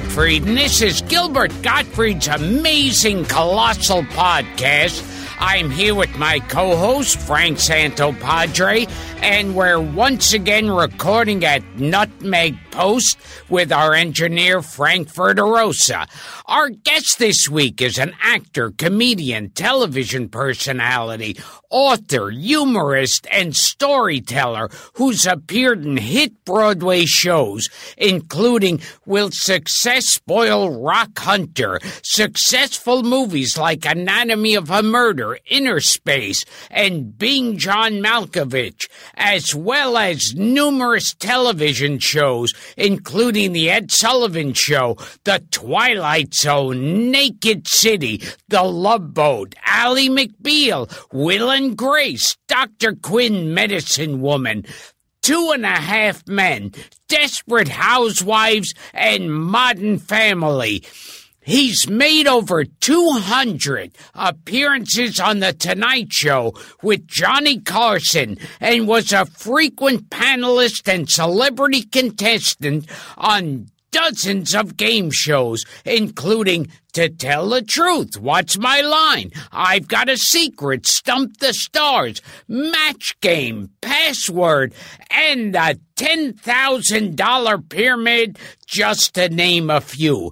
Gottfried, and this is Gilbert Gottfried's amazing colossal podcast. I'm here with my co host, Frank Santopadre, and we're once again recording at Nutmeg Post with our engineer, Frank Verderosa. Our guest this week is an actor, comedian, television personality, author, humorist, and storyteller who's appeared in hit Broadway shows, including Will Success Spoil Rock Hunter, successful movies like Anatomy of a Murder, Inner Space, and Being John Malkovich, as well as numerous television shows, including The Ed Sullivan Show, The Twilight Zone, Naked City, The Love Boat, Ally McBeal, Will and Grace, Dr. Quinn, Medicine Woman, Two and a Half Men, Desperate Housewives, and Modern Family. He's made over 200 appearances on The Tonight Show with Johnny Carson and was a frequent panelist and celebrity contestant on dozens of game shows, including To Tell the Truth, What's My Line? I've Got a Secret, Stump the Stars, Match Game, Password, and the $10,000 Pyramid, just to name a few.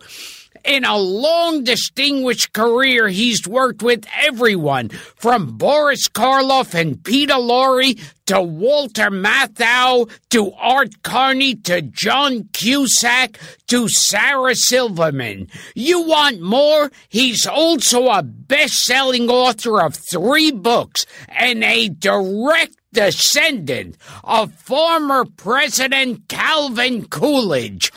In a long, distinguished career, he's worked with everyone from Boris Karloff and Peter Lorre to Walter Matthau to Art Carney to John Cusack to Sarah Silverman. You want more? He's also a best selling author of three books and a direct descendant of former President Calvin Coolidge.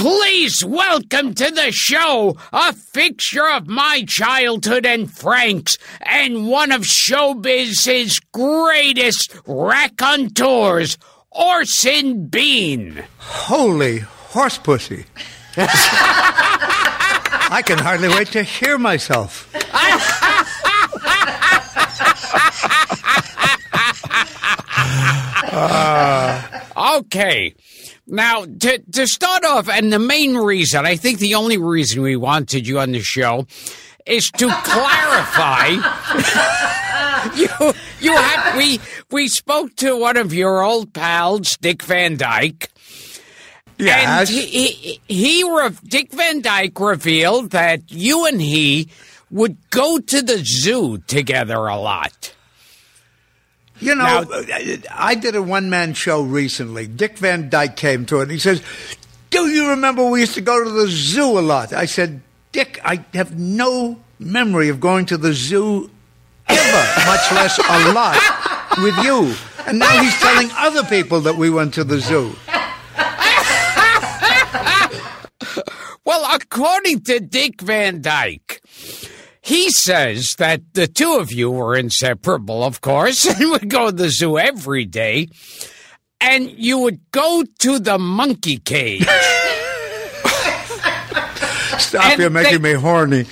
Please welcome to the show a fixture of my childhood and Frank's, and one of showbiz's greatest raconteurs, Orson Bean. Holy horse pussy. I can hardly wait to hear myself. Okay. Now, to, to start off, and the main reason, I think the only reason we wanted you on the show is to clarify. you, you had, we, we spoke to one of your old pals, Dick Van Dyke. Yes. And he, he, he Dick Van Dyke revealed that you and he would go to the zoo together a lot. You know, Now- uh, I did a one man show recently. Dick Van Dyke came to it and he says, Do you remember we used to go to the zoo a lot? I said, Dick, I have no memory of going to the zoo ever, much less a lot with you. And now he's telling other people that we went to the zoo. Well, according to Dick Van Dyke, he says that the two of you were inseparable, of course, and would go to the zoo every day, and you would go to the monkey cage. Stop, And you're making they- me horny.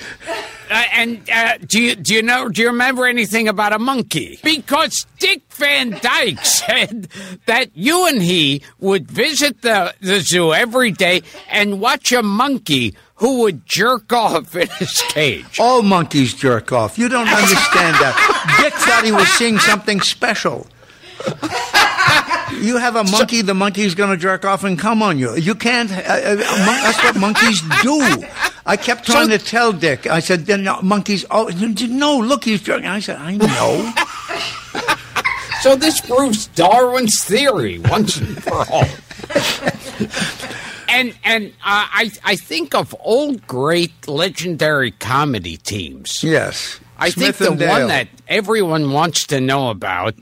Uh, and uh, do you do you know do you remember anything about a monkey? Because Dick Van Dyke said that you and he would visit the, the zoo every day and watch a monkey who would jerk off in his cage. All monkeys jerk off. You don't understand that. Dick thought he was seeing something special. You have a monkey, the monkey's going to jerk off and come on you. You can't. Uh, uh, mon- that's what monkeys do. I kept trying So- to tell Dick. I said, "Then no, monkeys. Oh no! Look, he's jerking." I said, "I know." So this proves Darwin's theory once and for all. and and uh, I I think of old great legendary comedy teams. yes. I Smith think the Dale. one that everyone wants to know about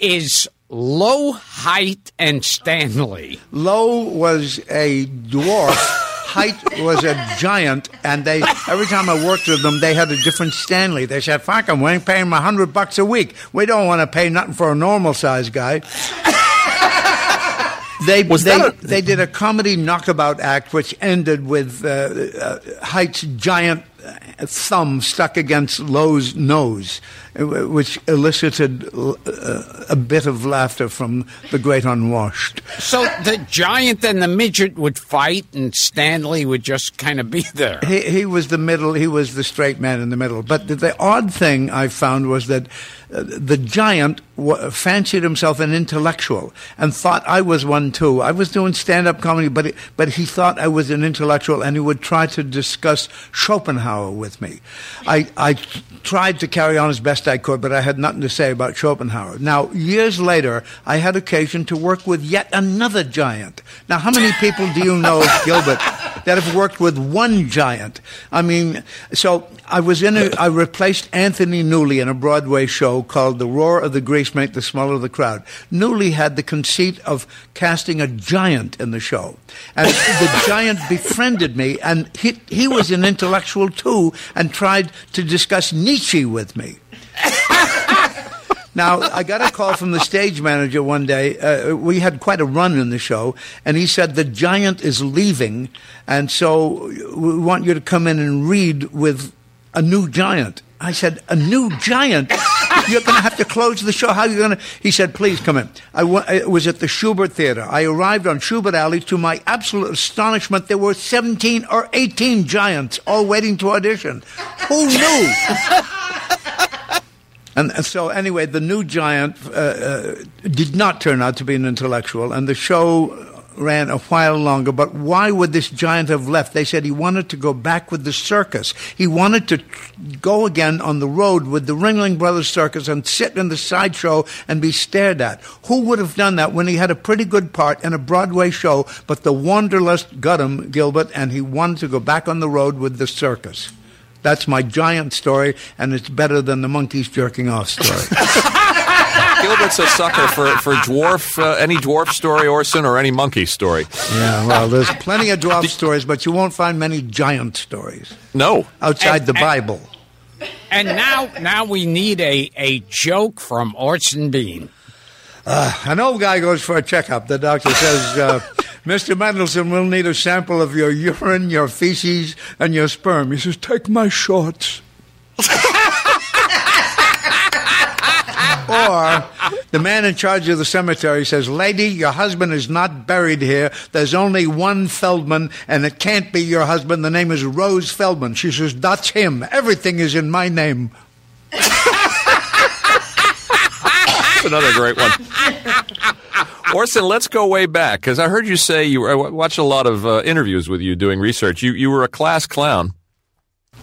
is Lowe Hite and Stanley. Lowe was a dwarf. Hite was a giant, and they every time I worked with them, they had a different Stanley. They said, "Fuck 'em, we ain't paying him a hundred bucks a week. We don't want to pay nothing for a normal sized guy." They Was they, a- they did a comedy knockabout act, which ended with uh, uh, Hite's giant thumb stuck against Lowe's nose, uh, which elicited uh, a bit of laughter from the great unwashed. So the giant and the midget would fight, and Stanley would just kind of be there. He, he was the middle. He was the straight man in the middle. But the, the odd thing I found was that uh, the giant fancied himself an intellectual and thought I was one too. I was doing stand-up comedy, but it, but he thought I was an intellectual, and he would try to discuss Schopenhauer with me. I I tried to carry on as best I could, but I had nothing to say about Schopenhauer. Now, years later, I had occasion to work with yet another giant. Now, how many people do you know, Gilbert, that have worked with one giant? I mean, so I was in a, I replaced Anthony Newley in a Broadway show called The Roar of the Greasepaint the Smell of the Crowd. Newley had the conceit of casting a giant in the show. And the giant befriended me, and he, he was an intellectual too, and tried to discuss Nietzsche with me. Now, I got a call from the stage manager one day. Uh, we had quite a run in the show, and he said, The giant is leaving, and so we want you to come in and read with a new giant. I said, A new giant? You're going to have to close the show. How are you going to? He said, Please come in. I, was at the Shubert Theater. I arrived on Shubert Alley. To my absolute astonishment, there were 17 or 18 giants all waiting to audition. Who knew? And so, anyway, the new giant uh, uh, did not turn out to be an intellectual, and the show ran a while longer. But why would this giant have left? They said he wanted to go back with the circus. He wanted to go again on the road with the Ringling Brothers Circus and sit in the sideshow and be stared at. Who would have done that when he had a pretty good part in a Broadway show, but the wanderlust got him, Gilbert, and he wanted to go back on the road with the circus? That's my giant story, and it's better than the monkeys jerking off story. Gilbert's a sucker for, for dwarf, uh, any dwarf story, Orson, or any monkey story. Yeah, well, there's plenty of dwarf stories, but you won't find many giant stories. No. Outside And- the and- Bible. And now, now we need a, a joke from Orson Bean. An old guy goes for a checkup. The doctor says, uh, Mr. Mendelson, we'll need a sample of your urine, your feces, and your sperm. He says, Take my shorts. or the man in charge of the cemetery says, Lady, your husband is not buried here. There's only one Feldman, and it can't be your husband. The name is Rose Feldman. She says, That's him. Everything is in my name. That's another great one. Orson, let's go way back because I heard you say you I watched a lot of uh, interviews with you doing research. You you were a class clown.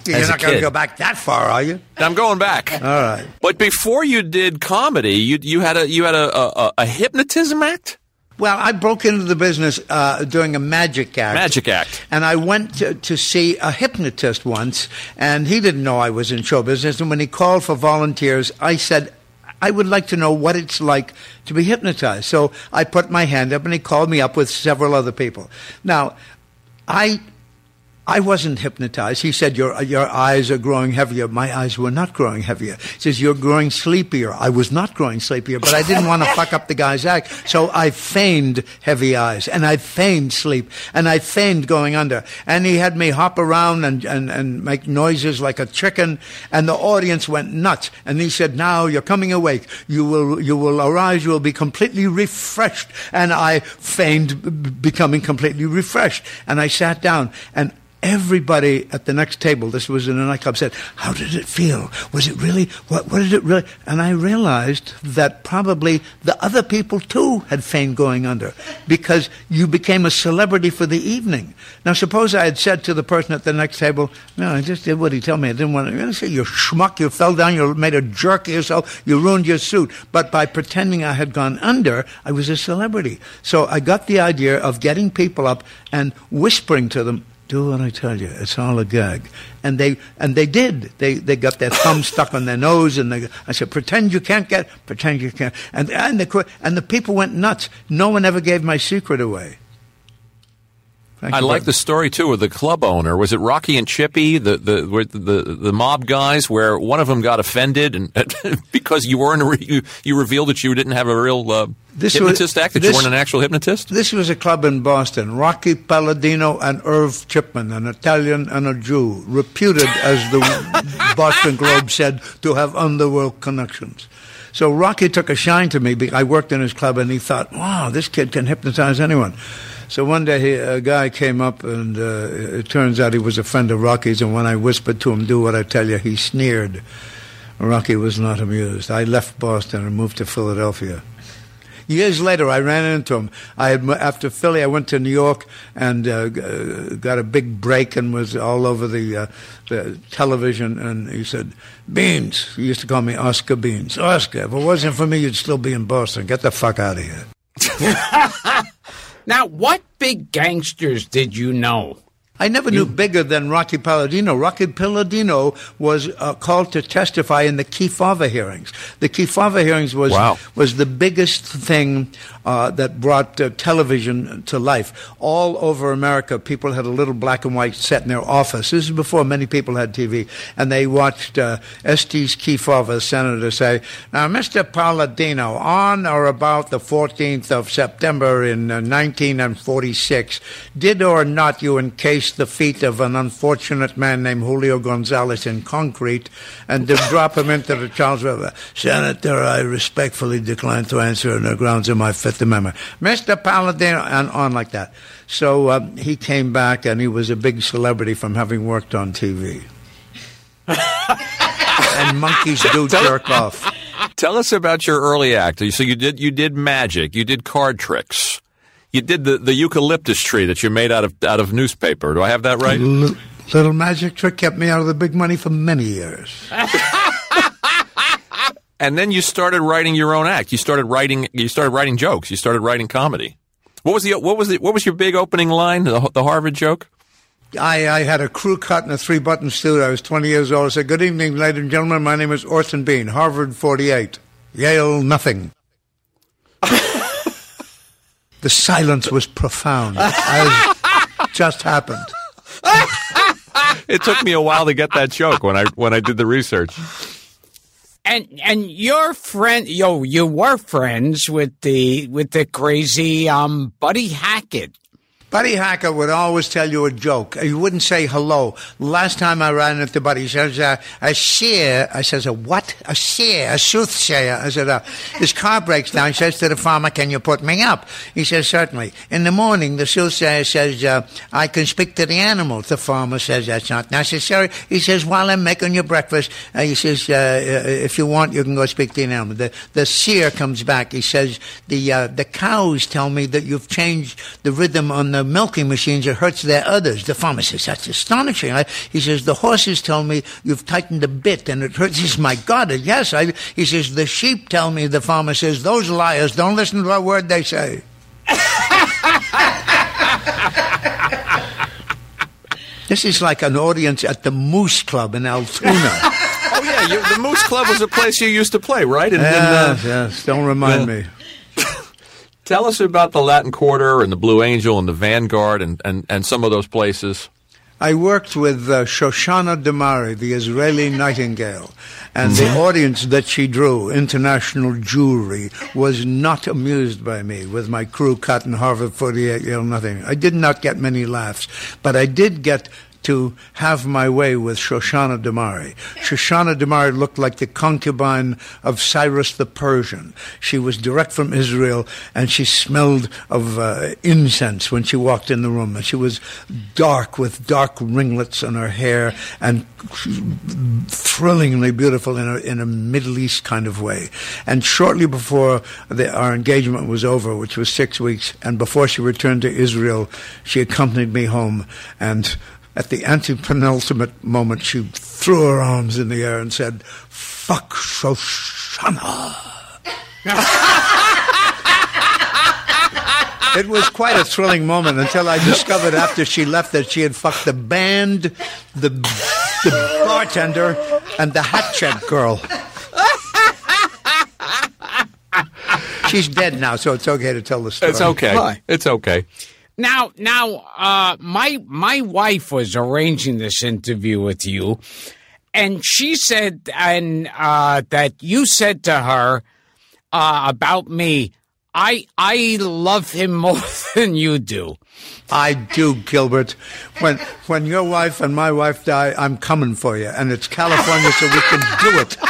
You're not going to go back that far, are you? I'm going back. All right. But before you did comedy, you you had a you had a a, a hypnotism act, Well, I broke into the business uh, doing a magic act. magic act. And I went to, to see a hypnotist once, and he didn't know I was in show business. And when he called for volunteers, I said, I would like to know what it's like to be hypnotized. So I put my hand up, and he called me up with several other people. Now, I. I wasn't hypnotized. He said, your, your eyes are growing heavier. My eyes were not growing heavier. He says, You're growing sleepier. I was not growing sleepier, but I didn't want to fuck up the guy's act. So I feigned heavy eyes, and I feigned sleep, and I feigned going under. And he had me hop around and, and, and make noises like a chicken, and the audience went nuts. And he said, Now you're coming awake. You will, you will arise. You will be completely refreshed. And I feigned b- becoming completely refreshed. And I sat down, and Everybody at the next table, this was in a nightclub, said, How did it feel? Was it really, what, what did it really? And I realized that probably the other people too had feigned going under because you became a celebrity for the evening. Now, suppose I had said to the person at the next table, No, I just did what he told me. I didn't want to. Say, You schmuck, you fell down, you made a jerk of yourself, you ruined your suit. But by pretending I had gone under, I was a celebrity. So I got the idea of getting people up and whispering to them, do what I tell you. It's all a gag. And they and they did. They they got their thumb stuck on their nose, and they, I said, "Pretend you can't get. Pretend you can't." And and the and the people went nuts. No one ever gave my secret away. Thank I like the story too of the club owner. Was it Rocky and Chippy, the the the, the, the mob guys, where one of them got offended and because you weren't re- you, you revealed that you didn't have a real uh, This was- hypnotist act, that this- you weren't an actual hypnotist. This was a club in Boston. Rocky Palladino and Irv Chipman, an Italian and a Jew, reputed, as the Boston Globe said, to have underworld connections. So Rocky took a shine to me. I worked in his club, and he thought, "Wow, this kid can hypnotize anyone." So one day, he, a guy came up, and uh, it turns out he was a friend of Rocky's. And when I whispered to him, "Do what I tell you," he sneered. Rocky was not amused. I left Boston and moved to Philadelphia. Years later, I ran into him. I had after Philly, I went to New York and uh, uh, got a big break and was all over the, uh, the television. And he said, "Beans." He used to call me Oscar Beans. Oscar, if it wasn't for me, you'd still be in Boston. Get the fuck out of here. Now, what big gangsters did you know? I never knew bigger than Rocky Palladino. Rocky Palladino was uh, called to testify in the Kefauver hearings. The Kefauver hearings was Wow. was the biggest thing uh, that brought uh, television to life. All over America, people had a little black and white set in their office. This is before many people had TV, and they watched uh, Estes Kefauver, senator, say, "Now, Mr. Palladino, on or about the 14th of September in uh, 1946, did or not you the feet of an unfortunate man named Julio Gonzalez in concrete and to drop him into the Charles River?" Senator, I respectfully decline to answer on the grounds of my Fifth Amendment. Mr. Palladino, and on like that. So um, he came back, and he was a big celebrity from having worked on TV. and monkeys do jerk off. Tell us about your early act. So you did you did magic, you did card tricks, you did the, the eucalyptus tree that you made out of out of newspaper. Do I have that right? L- little magic trick kept me out of the big money for many years. And then you started writing your own act. You started writing. You started writing jokes. You started writing comedy. What was the what was the what was your big opening line? The, the Harvard joke. I, I had a crew cut in a three button suit. I was 20 years old. I said, Good evening, ladies and gentlemen. My name is Orson Bean, Harvard 48, Yale nothing. the silence was profound, as just happened. It took me a while to get that joke when I when I did the research. And and your friend, yo, you were friends with the with the crazy um Buddy Hackett. Buddy Hackett would always tell you a joke. He wouldn't say hello. Last time I ran into Buddy, he says, uh, a seer. I says, a what? A seer, a soothsayer. I said, uh, his car breaks down. He says to the farmer, can you put me up? He says, certainly. In the morning, the soothsayer says, uh, I can speak to the animals. The farmer says, that's not necessary. He says, while I'm making your breakfast, uh, he says, uh, uh, if you want, you can go speak to the animal. The, the seer comes back. He says, the, uh, the cows tell me that you've changed the rhythm on the milking machines. It hurts their others. The farmer says, that's astonishing. I, he says, the horses tell me you've tightened the bit and it hurts. He says, my God, yes. I, he says, the sheep tell me, the farmer says, those liars, don't listen to a word they say. This is like an audience at the Moose Club in Altoona. Oh yeah, you, the Moose Club was a place you used to play, right? And, and, uh, yes, yes. Don't remind Yeah. me. Tell us about the Latin Quarter and the Blue Angel and the Vanguard and, and, and some of those places. I worked with uh, Shoshana Damari, the Israeli nightingale, and the audience that she drew, international Jewry, was not amused by me with my crew cut in Harvard 48 Yale nothing. I did not get many laughs, but I did get to have my way with Shoshana Damari. Shoshana Damari looked like the concubine of Cyrus the Persian. She was direct from Israel, and she smelled of uh, incense when she walked in the room. And she was dark with dark ringlets on her hair and thrillingly beautiful in a, in a Middle East kind of way. And shortly before the, our engagement was over, which was six weeks, and before she returned to Israel, she accompanied me home and at the antepenultimate moment, she threw her arms in the air and said, Fuck Shoshana. it was quite a thrilling moment until I discovered after she left that she had fucked the band, the, the bartender, and the hat check girl. She's dead now, so it's okay to tell the story. It's okay. Why? It's okay. Now, now, uh, my my wife was arranging this interview with you, and she said, and uh, that you said to her uh, about me, I I love him more than you do. I do, Gilbert. When when your wife and my wife die, I'm coming for you, and it's California, so we can do it.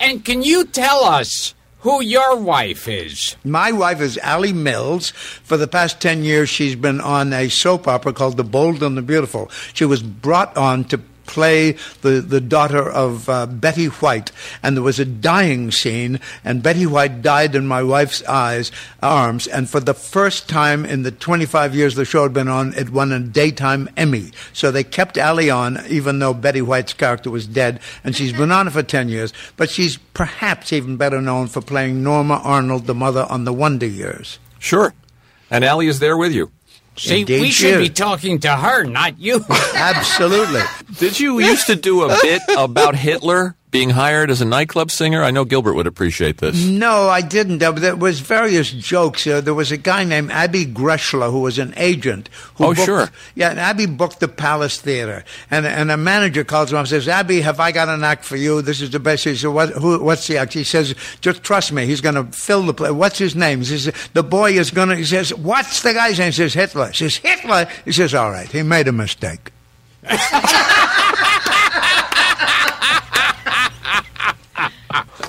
And can you tell us who your wife is? My wife is Alley Mills. For the past 10 years, she's been on a soap opera called The Bold and the Beautiful. She was brought on to play the, the daughter of uh, Betty White, and there was a dying scene, and Betty White died in my wife's eyes, arms, and for the first time in the 25 years the show had been on, it won a daytime Emmy. So they kept Alley on, even though Betty White's character was dead, and she's been on it for 10 years, but she's perhaps even better known for playing Norma Arnold, the mother on The Wonder Years. Sure. And Alley is there with you. See, Indeed we should is. be talking to her, not you. Absolutely. Did you used to do a bit about Hitler being hired as a nightclub singer? I know Gilbert would appreciate this. No, I didn't. There, there was various jokes. Uh, there was a guy named Abby Greshler who was an agent. Who Oh, booked- sure. Yeah, and Abby booked the Palace Theater, and and a manager calls him up and says, "Abby, have I got an act for you? This is the best." He said, what, who, "What's the act?" He says, "Just trust me. He's going to fill the play. What's his name?" He says, "The boy is going to." He says, "What's the guy's name?" He says, "Hitler." He says, "Hitler." He says, "All right. He made a mistake."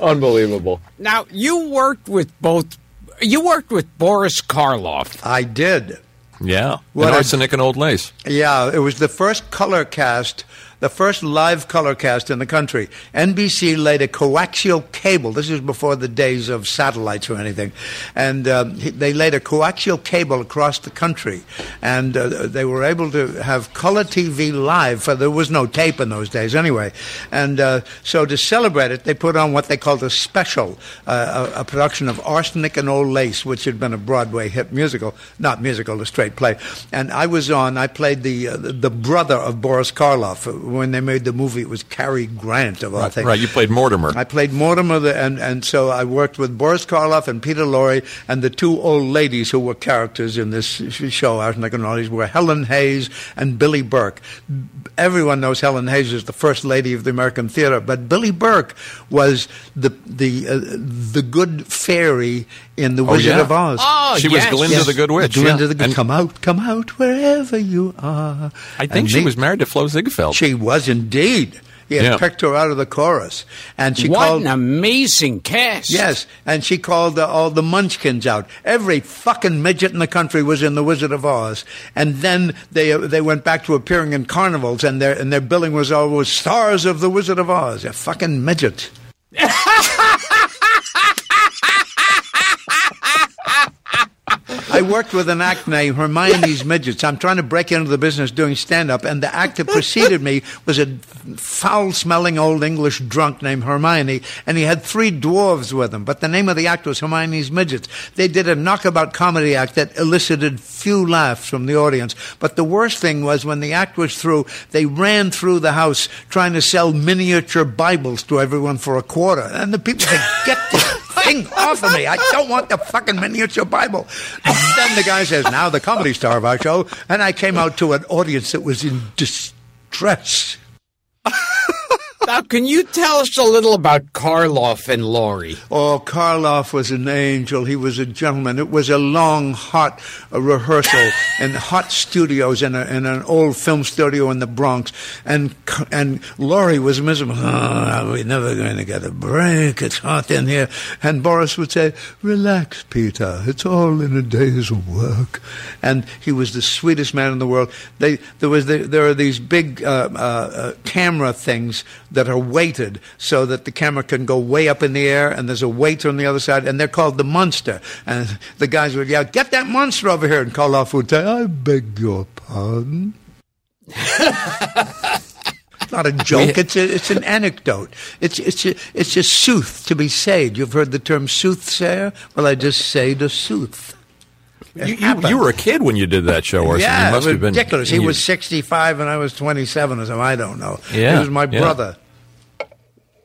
Unbelievable. now, you worked with both. You worked with Boris Karloff. I did. Yeah. What and Arsenic and Old Lace. Yeah, it was the first color cast, the first live color cast in the country. NBC laid a coaxial cable. This is before the days of satellites or anything, and uh, they laid a coaxial cable across the country, and uh, they were able to have color TV live. For there was no tape in those days anyway, and uh, so to celebrate it, they put on what they called a special, uh, a, a production of Arsenic and Old Lace, which had been a Broadway hit musical, not musical, a straight play. And I was on. I played the uh, the, the brother of Boris Karloff. When they made the movie, it was Cary Grant of all Right, things. right, you played Mortimer. I played Mortimer, the, and and so I worked with Boris Karloff and Peter Lorre, and the two old ladies who were characters in this show. Old Lace were Helen Hayes and Billie Burke. Everyone knows Helen Hayes is the first lady of the American theater, but Billie Burke was the the uh, the good fairy in The Wizard yeah. of Oz. Oh, she yes. was Glinda Yes, the Good Witch. Glinda yeah. the Good. And come out, come out, wherever you are. I think And she they- was married to Flo Ziegfeld. She was indeed. He had Yeah. picked her out of the chorus, and she what called. an amazing cast! Yes, and she called uh, all the Munchkins out. Every fucking midget in the country was in The Wizard of Oz, and then they uh, they went back to appearing in carnivals, and their and their billing was always stars of The Wizard of Oz. A fucking midget. I worked with an act named Hermione's Midgets. I'm trying to break into the business doing stand up, and the act that preceded me was a foul smelling old English drunk named Hermione, and he had three dwarves with him. But the name of the act was Hermione's Midgets. They did a knockabout comedy act that elicited few laughs from the audience. But the worst thing was when the act was through, they ran through the house trying to sell miniature Bibles to everyone for a quarter. And the people said, Get this thing off of me. I don't want the fucking miniature Bible. And then the guy says, now the comedy star of our show. And I came out to an audience that was in distress. Now, can you tell us a little about Karloff and Lorre? Oh, Karloff was an angel. He was a gentleman. It was a long, hot uh, rehearsal in hot studios in, a, in an old film studio in the Bronx. And and Lorre was miserable. Oh, we're never going to get a break. It's hot in here. And Boris would say, "Relax, Peter. It's all in a day's work." And he was the sweetest man in the world. They there was the, there are these big uh, uh, uh, camera things that are weighted so that the camera can go way up in the air and there's a weight on the other side and they're called the monster and the guys would yell get that monster over here and Karloff would say I beg your pardon not a joke it's a, it's an anecdote it's it's a, it's a sooth to be said you've heard the term soothsayer well I just say the sooth you, you, you were a kid when you did that show, Orson. Yeah, you must it was have been ridiculous. He you- was 65 and I was 27 or something. I don't know. Yeah, He was my yeah. brother.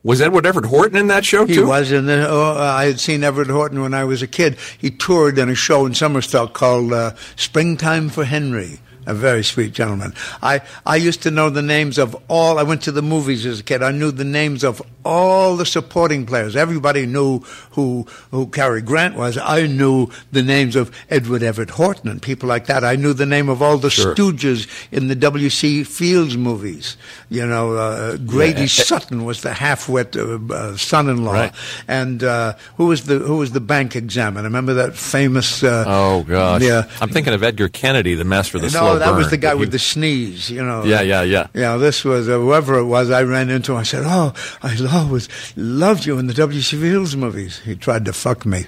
Was Edward Everett Horton in that show too? He was in the. Oh, I had seen Everett Horton when I was a kid. He toured in a show in Somerset called uh, "Springtime for Henry." A very sweet gentleman. I, I used to know the names of all. I went to the movies as a kid. I knew the names of all the supporting players. Everybody knew who who Cary Grant was. I knew the names of Edward Everett Horton and people like that. I knew the name of all the Sure. Stooges in the W.C. Fields movies. You know, uh, Grady Yeah. Sutton was the half-wit uh, uh, son-in-law, Right. and uh, who was the who was the bank examiner? Remember that famous? Uh, Oh gosh. Yeah. I'm thinking of Edgar Kennedy, the master of the no, slow that was the guy He- with the sneeze. You know. Yeah, yeah, yeah. Yeah, this was uh, whoever it was. I ran into. I said, "Oh, I always loved you in the W.C. Fields movies." He tried to fuck me.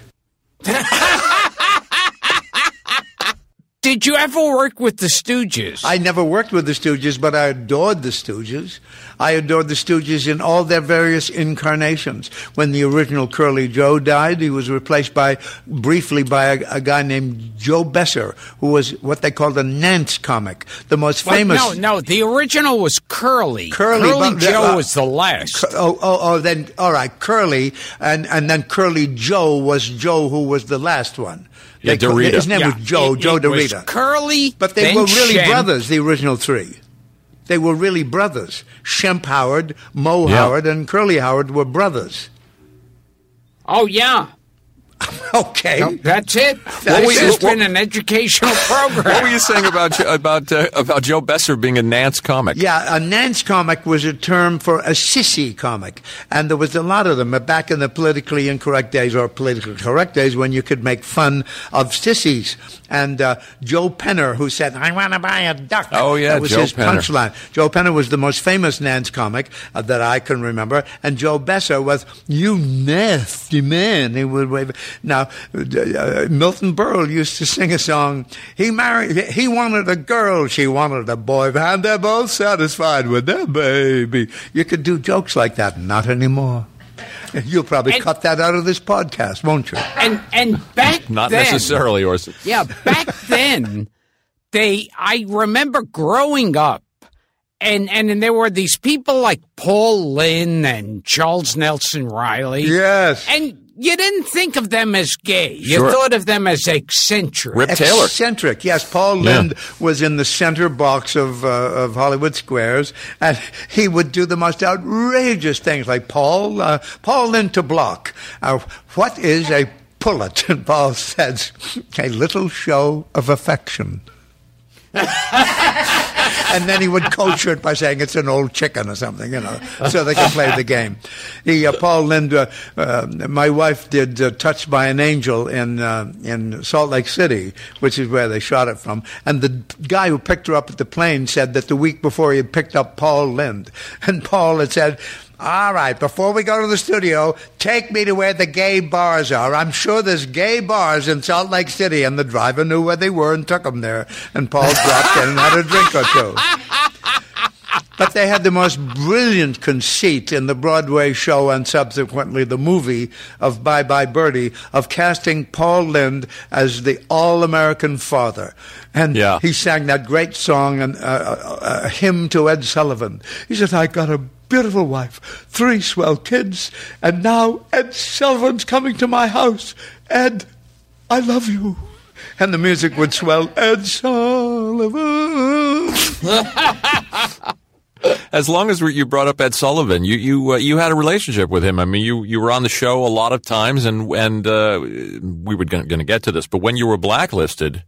Did you ever work with the Stooges? I never worked with the Stooges, but I adored the Stooges. I adored the Stooges in all their various incarnations. When the original Curly Joe died, he was replaced by briefly by a, a guy named Joe Besser, who was what they called a Nance comic, the most Well, famous. no, no. The original was Curly. Curly, but- Joe uh, was the last. Oh, oh, oh, then, all right, Curly, and, and then Curly Joe was Joe, who was the last one. Yeah, They DeRita. His name Yeah, was Joe, it- Joe it was DeRita. Curly, But they then were really Shemp. brothers, the original three. They were really brothers. Shemp Howard, Moe Yeah. Howard, and Curly Howard were brothers. Oh yeah, Okay. No, that's it. That's This it. has been an educational program. What were you saying about about uh, about Joe Besser being a Nance comic? Yeah, a Nance comic was a term for a sissy comic, and there was a lot of them back in the politically incorrect days or politically correct days when you could make fun of sissies. And uh, Joe Penner, who said, "I want to buy a duck," Oh, yeah, that was Joe his Penner. punchline. Joe Penner was the most famous Nance comic uh, that I can remember, and Joe Besser was, "You nasty man." He would wave. Now, uh, Milton Berle used to sing a song. He married. He wanted a girl. She wanted a boy, and they're both satisfied with their baby. You could do jokes like that. Not anymore. You'll probably And- cut that out of this podcast, won't you? and and back Not then, necessarily, Orson. Yeah, back then, they. I remember growing up, and and, and there were these people like Paul Lynde and Charles Nelson Reilly. Yes. and you didn't think of them as gay. You Sure. thought of them as eccentric. Rip Taylor. Eccentric, yes. Paul Yeah. Lynde was in the center box of uh, of Hollywood Squares, and he would do the most outrageous things, like Paul uh, Paul Lynde to block. Uh, what is a pullet? And Paul says, a little show of affection. and then he would culture it by saying it's an old chicken or something, you know, so they could play the game. He, uh, Paul Lynde, uh, my wife did uh, "Touched by an Angel" in uh, in Salt Lake City, which is where they shot it from. And the guy who picked her up at the plane said that the week before he had picked up Paul Lynde, and Paul had said. All right, before we go to the studio, take me to where the gay bars are. I'm sure there's gay bars in Salt Lake City, and the driver knew where they were and took him there. And Paul dropped in and had a drink or two. But they had the most brilliant conceit in the Broadway show and subsequently the movie of Bye Bye Birdie of casting Paul Lynde as the all American father. And Yeah. he sang that great song, and uh, a, a hymn to Ed Sullivan. He said, I got a beautiful wife, three swell kids, and now Ed Sullivan's coming to my house. Ed, I love you. And the music would swell, Ed Sullivan. As long as you brought up Ed Sullivan, you you uh, you had a relationship with him. I mean, you you were on the show a lot of times, and and uh, we were going to get to this, but when you were blacklisted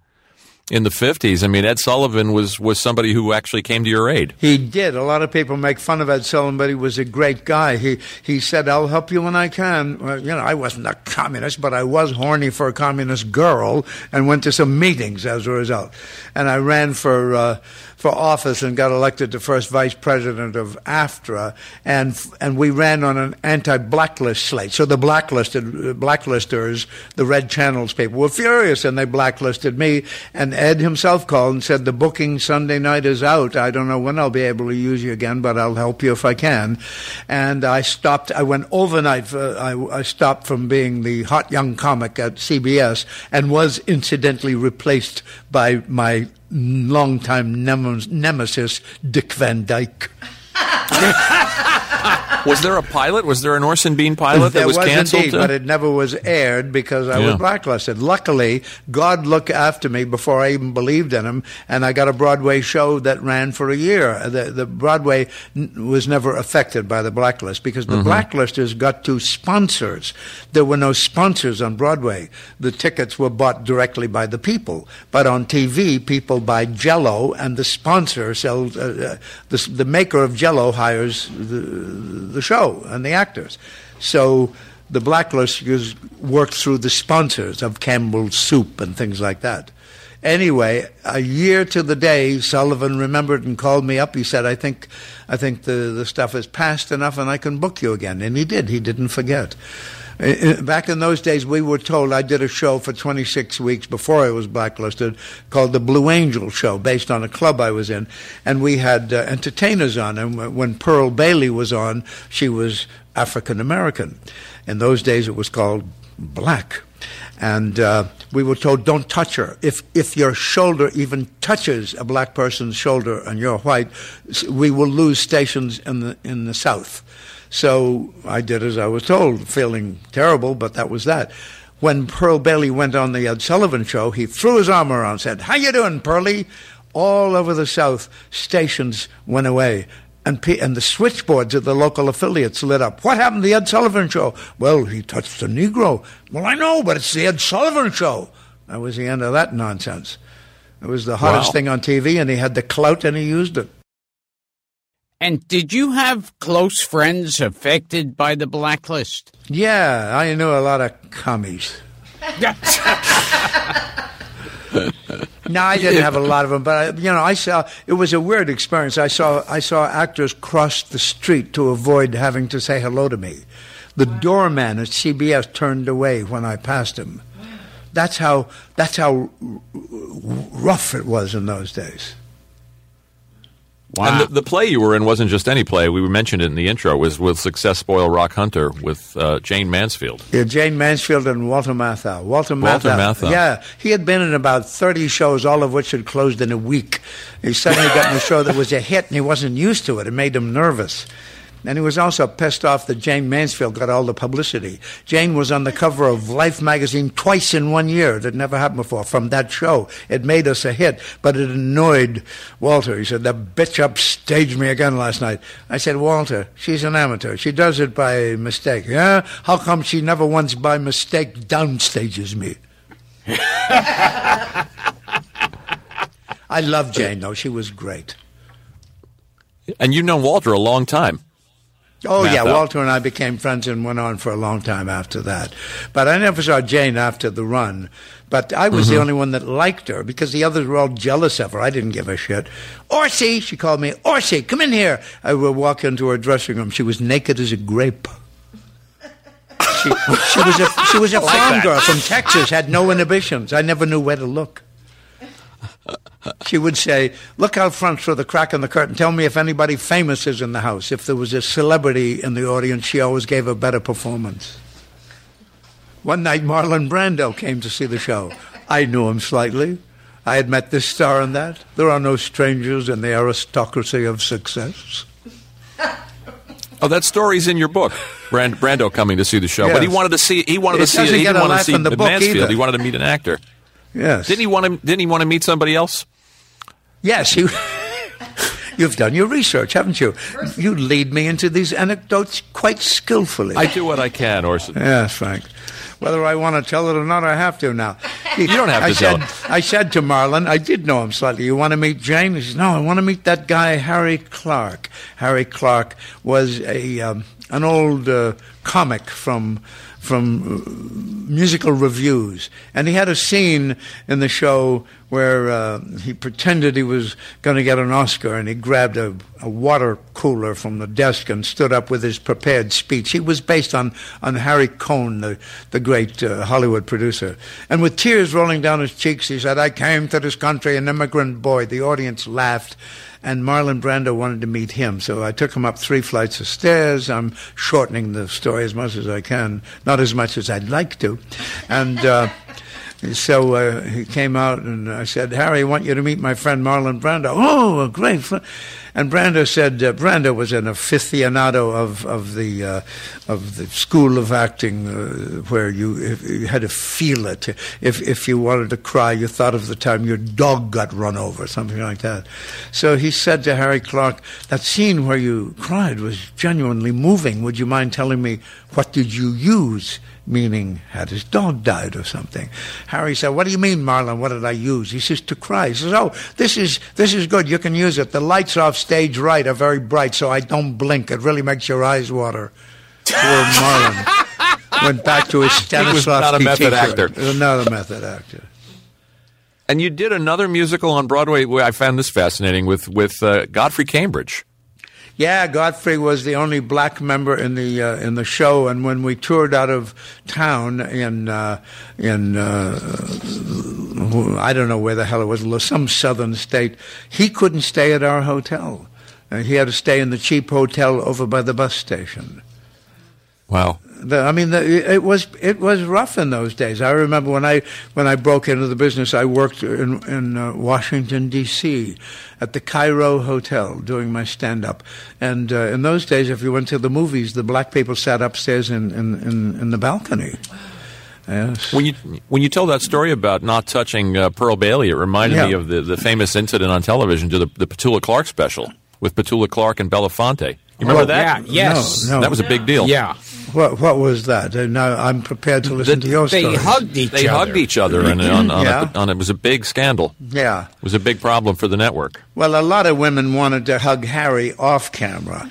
in the fifties, I mean, Ed Sullivan was was somebody who actually came to your aid. He did. A lot of people make fun of Ed Sullivan, but he was a great guy. He he said, "I'll help you when I can." Well, you know, I wasn't a communist, but I was horny for a communist girl, and went to some meetings as a result. And I ran for uh, for office and got elected the first vice president of AFTRA, and and we ran on an anti-blacklist slate. So the blacklisted blacklisters, the Red Channels people, were furious, and they blacklisted me. And Ed himself called and said, "The booking Sunday night is out. I don't know when I'll be able to use you again, but I'll help you if I can." And I stopped. I went overnight. For, I, I stopped from being the hot young comic at CBS, and was incidentally replaced by my longtime nemesis, Dick Van Dyke. was there a pilot? Was there an Orson Bean pilot that was, was canceled? indeed, but it never was aired because I Yeah. was blacklisted. Luckily, God looked after me before I even believed in Him, and I got a Broadway show that ran for a year. The, the Broadway n- was never affected by the blacklist because the blacklisters got to sponsors. There were no sponsors on Broadway. The tickets were bought directly by the people, but on TV, people buy Jello, and the sponsor sells. Uh, uh, the, the maker of Jello hires the, the show and the actors. So the blacklisters worked through the sponsors of Campbell's Soup and things like that. Anyway, a year to the day, Sullivan remembered and called me up. He said, "I think, I think the the stuff is past enough, and I can book you again." And he did. He didn't forget. Back in those days, we were told I did a show for 26 weeks before I was blacklisted called the Blue Angel Show, based on a club I was in, and we had uh, entertainers on. And when Pearl Bailey was on, she was African American. In those days, it was called black. And uh, we were told, don't touch her. If, if your shoulder even touches a black person's shoulder and you're white, we will lose stations in the, in the South. So I did as I was told, feeling terrible, but that was that. When Pearl Bailey went on the Ed Sullivan show, he threw his arm around and said, How you doing, Pearlie? All over the South, stations went away. And, pe- and the switchboards of the local affiliates lit up. What happened to the Ed Sullivan show? Well, he touched a Negro. Well, I know, but it's the Ed Sullivan show. That was the end of that nonsense. It was the hottest Wow. thing on TV, and he had the clout, and he used it. And did you have close friends affected by the blacklist? Yeah, I knew a lot of commies. No, I didn't have a lot of them, but I, you know, I saw it was a weird experience. I saw I saw actors cross the street to avoid having to say hello to me. The doorman at CBS turned away when I passed him. That's how that's how rough it was in those days. Wow. And the, the play you were in wasn't just any play. We mentioned it in the intro. It was with Success Spoil Rock Hunter with uh, Jayne Mansfield. Yeah, Jayne Mansfield and Walter Matthau. Walter Walter Matthau. Matthau. Yeah, he had been in about 30 shows, all of which had closed in a week. He suddenly got in a show that was a hit, and he wasn't used to it. It made him nervous. And he was also pissed off that Jayne Mansfield got all the publicity. Jayne was on the cover of Life magazine twice in one year. That never happened before from that show. It made us a hit, but it annoyed Walter. He said, The bitch upstaged me again last night. I said, Walter, she's an amateur. She does it by mistake. Yeah? How come she never once by mistake downstages me? I love Jayne, though. She was great. And you've known Walter a long time. Oh yeah, Matthau. Walter and I became friends and went on for a long time after that. But I never saw Jayne after the run. But I was the only one that liked her because the others were all jealous of her. I didn't give a shit. Orsi, she called me. Orsi, come in here. I would walk into her dressing room. She was naked as a grape. She, she was a she was a farm girl from Texas. Had no inhibitions. I never knew where to look. She would say, Look out front through the crack in the curtain. Tell me if anybody famous is in the house. If there was a celebrity in the audience, she always gave a better performance. One night, Marlon Brando came to see the show. I knew him slightly. I had met this star and that. There are no strangers in the aristocracy of success. Oh, that story's in your book. Brand, Brando coming to see the show, but he wanted to see. He wanted It to see. He didn't want to see in the book Mansfield. either. He wanted to meet an actor. Yes. Didn't he want to? Didn't he want to meet somebody else? Yes, you. You've done your research, haven't you? You lead me into these anecdotes quite skillfully. I do what I can, Orson. Yes, Frank. Whether I want to tell it or not, I have to now. You don't have I to said, tell I said to Marlon, I did know him slightly. You want to meet Jayne? He says, No, I want to meet that guy, Harry Clark. Harry Clark was a um, an old uh, comic from from musical reviews, and he had a scene in the show where uh, he pretended he was going to get an Oscar, and he grabbed a, a water cooler from the desk and stood up with his prepared speech. He was based on on Harry Cohn, the the great uh, Hollywood producer, and with tears rolling down his cheeks, he said, "I came to this country an immigrant boy." The audience laughed. And Marlon Brando wanted to meet him, so I took him up three flights of stairs. I'm shortening the story as much as I can, not as much as I'd like to. And uh, so uh, he came out, and I said, Harry, I want you to meet my friend Marlon Brando. Oh, a great friend. And Brando said uh, Brando was an aficionado of of the uh, of the school of acting, uh, where you, if, you had to feel it. If if you wanted to cry, you thought of the time your dog got run over, something like that. So he said to Harry Clark, "That scene where you cried was genuinely moving. Would you mind telling me what did you use?" meaning had his dog died or something. Harry said, "What do you mean, Marlon? What did I use?" He says, "To cry." He says, "Oh, this is this is good. You can use it. The lights off stage right are very bright, so I don't blink. It really makes your eyes water." Poor Marlon went back to his Stanislavski He was not a method teacher. actor. Not a method actor. And you did another musical on Broadway. where I found this fascinating with with uh, Godfrey Cambridge. Yeah, Godfrey was the only black member in the uh, in the show, and when we toured out of town in uh, in uh, I don't know where the hell it was, some southern state, he couldn't stay at our hotel. Uh, he had to stay in the cheap hotel over by the bus station. Wow. The, I mean, the, it was it was rough in those days. I remember when I when I broke into the business, I worked in in uh, Washington D.C. at the Cairo Hotel doing my stand up. And uh, in those days, if you went to the movies, the black people sat upstairs in in, in, in the balcony. Yes. When you when you tell that story about not touching uh, Pearl Bailey, it reminded Yeah. me of the, the famous incident on television to the, the Petula Clark special with Petula Clark and Belafonte. You remember Well, that? Yeah, yes. No, no. That was a big deal. Yeah. What what was that? Now I'm prepared to listen to your They story. hugged each They other. hugged each other, and on, on, Yeah. a, on it was a big scandal. Yeah. It was a big problem for the network. Well, a lot of women wanted to hug Harry off camera.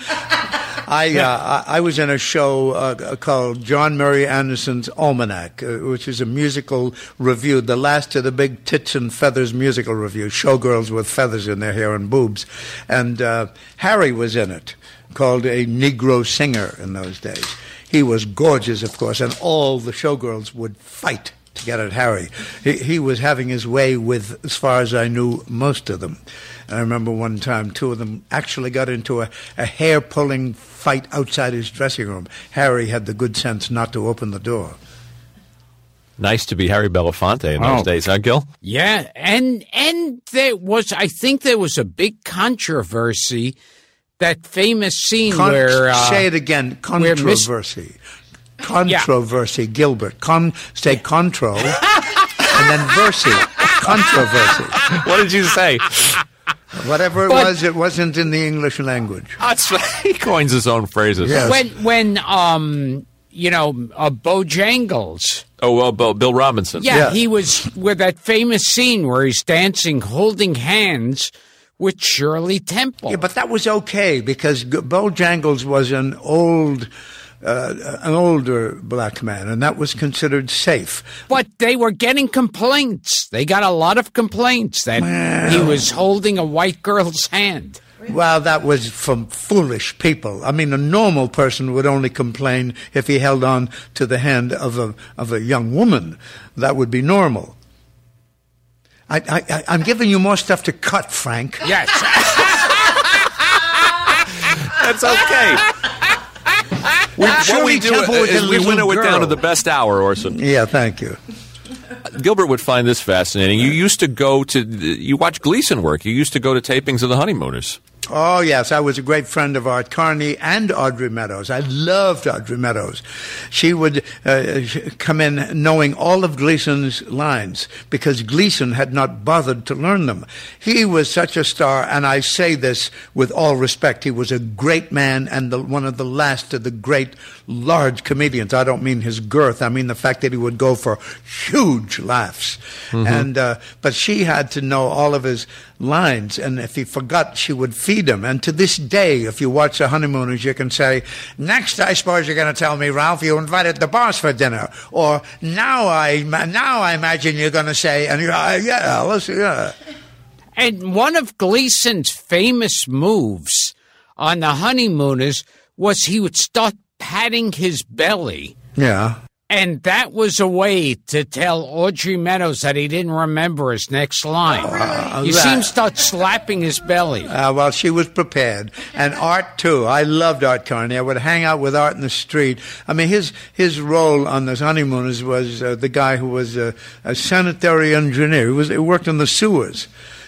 I, uh, I was in a show uh, called John Murray Anderson's Almanac, uh, which is a musical review, the last of the big tits and feathers musical review, showgirls with feathers in their hair and boobs, and uh, Harry was in it, called a Negro singer in those days. He was gorgeous, of course, and all the showgirls would fight to get at Harry. He, he was having his way with, as far as I knew, most of them. I remember one time two of them actually got into a, a hair pulling fight outside his dressing room. Harry had the good sense not to open the door. Nice to be Harry Belafonte in those Oh. days, huh, Gil? Yeah, and and there was I think there was a big controversy that famous scene Con- where uh, say it again. where Miss- Controversy. Controversy. Gilbert. Con. Say contro, and then versy. Controversy. What did you say? Whatever it But- was, it wasn't in the English language. That's he coins his own phrases. Yeah. when when um you know uh, Bojangles. Oh well, Bill, Bill Robinson. Yeah, Yeah. he was with that famous scene where he's dancing, holding hands with Shirley Temple. Yeah, but that was okay because G- Bojangles was an old, uh, an older black man, and that was considered safe. But they were getting complaints. They got a lot of complaints that he was holding a white girl's hand. Well, that was from foolish people. I mean, a normal person would only complain if he held on to the hand of a of a young woman. That would be normal. I, I, I- I'm giving you more stuff to cut, Frank. Yes. That's okay. We, what Shirley we do Temple was is we little winnow it down to the best hour, Orson. Yeah, thank you. Gilbert would find this fascinating. You used to go to, you watch Gleason work. You used to go to tapings of The Honeymooners. Oh, yes. I was a great friend of Art Carney and Audrey Meadows. I loved Audrey Meadows. She would uh, come in knowing all of Gleason's lines because Gleason had not bothered to learn them. He was such a star, and I say this with all respect. He was a great man and the, one of the last of the great large comedians. I don't mean his girth. I mean the fact that he would go for huge laughs. And, uh, but she had to know all of his lines, and if he forgot, she would feed him. And to this day, if you watch The Honeymooners, you can say, "Next, I suppose you're going to tell me, Ralph, you invited the boss for dinner," or "Now I now I imagine you're going to say," and you're, uh, yeah, let's, yeah. And one of Gleason's famous moves on the honeymooners was he would start patting his belly. Yeah. And that was a way to tell Audrey Meadows that he didn't remember his next line. you see him that- start slapping his belly. Uh, well, she was prepared, and Art too. I loved Art Carney. I would hang out with Art in the street. I mean, his his role on the honeymooners was uh, the guy who was a, a sanitary engineer. He was he worked in the sewers,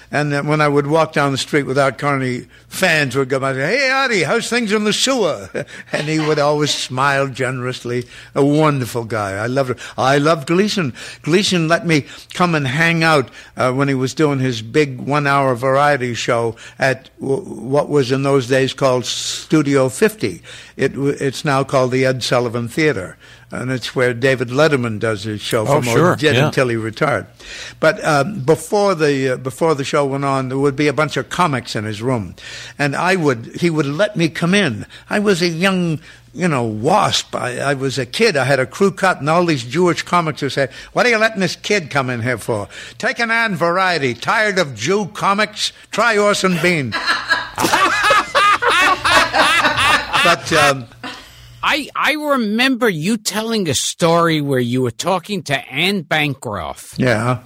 And then when I would walk down the street without Carney, fans would come by and say, Hey, Artie, how's things in the sewer? And he would always smile generously. A wonderful guy. I loved him. I loved Gleason. Gleason let me come and hang out uh, when he was doing his big one hour variety show at w- what was in those days called Studio 50. It, w- it's now called the Ed Sullivan Theater. And it's where David Letterman does his show Oh, from sure, did yeah. until he retired. But um, before the uh, before the show went on, there would be a bunch of comics in his room, and I would he would let me come in. I was a young. You know, wasp. I, I was a kid. I had a crew cut, and all these Jewish comics would say, "What are you letting this kid come in here for? Take an ad variety. Tired of Jew comics? Try Orson Bean." but um, I I remember you telling a story where you were talking to Anne Bancroft. Yeah,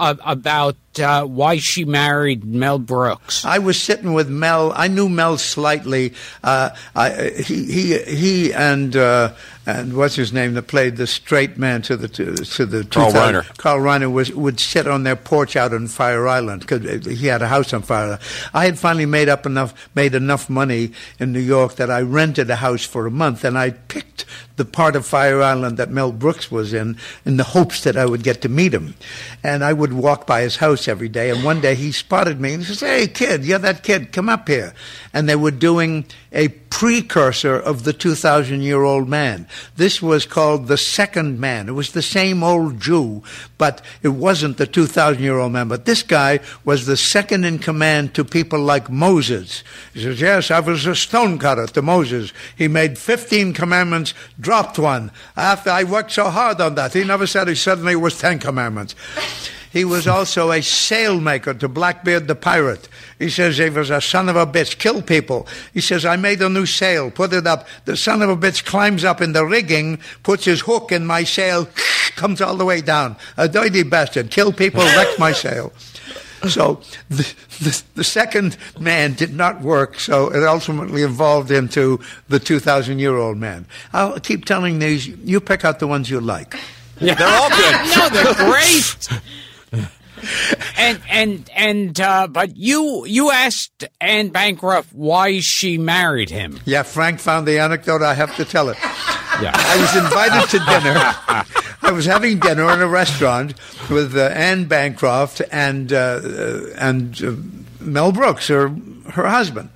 uh, about uh, why she married Mel Brooks. I was sitting with Mel. I knew Mel slightly. Uh, I, he he he and uh, and what's his name that played the straight man to the to, to the Carl Reiner. Carl Reiner was would sit on their porch out on Fire Island because he had a house on Fire Island. I had finally made up enough made enough money in New York that I rented a house for a month and I picked the part of Fire Island that Mel Brooks was in in the hopes that I would get to meet him. And I would walk by his house every day and one day he spotted me and he says, "Hey kid, you're that kid, come up here." And they were doing a precursor of the 2000 year old man. This was called the second man. It was the same old Jew, but it wasn't the 2000 year old man. But this guy was the second in command to people like Moses. He says, Yes, I was a stonecutter to Moses. He made 15 commandments, dropped one. After I worked so hard on that, he never said he suddenly was 10 commandments. He was also a sailmaker to Blackbeard the pirate. He says he was a son of a bitch, kill people. He says, I made a new sail, put it up. The son of a bitch climbs up in the rigging, puts his hook in my sail, comes all the way down. A dirty bastard, kill people, wreck my sail. So the, the, the second man did not work, so it ultimately evolved into the 2,000 year old man. I'll keep telling these, you pick out the ones you like. They're all good. no, they're great. and and and uh, but you you asked Anne Bancroft why she married him. Yeah, Frank found the anecdote. I have to tell it. Yeah. I was invited to dinner. I was having dinner in a restaurant with uh, Anne Bancroft and uh, uh, and uh, Mel Brooks, her her husband.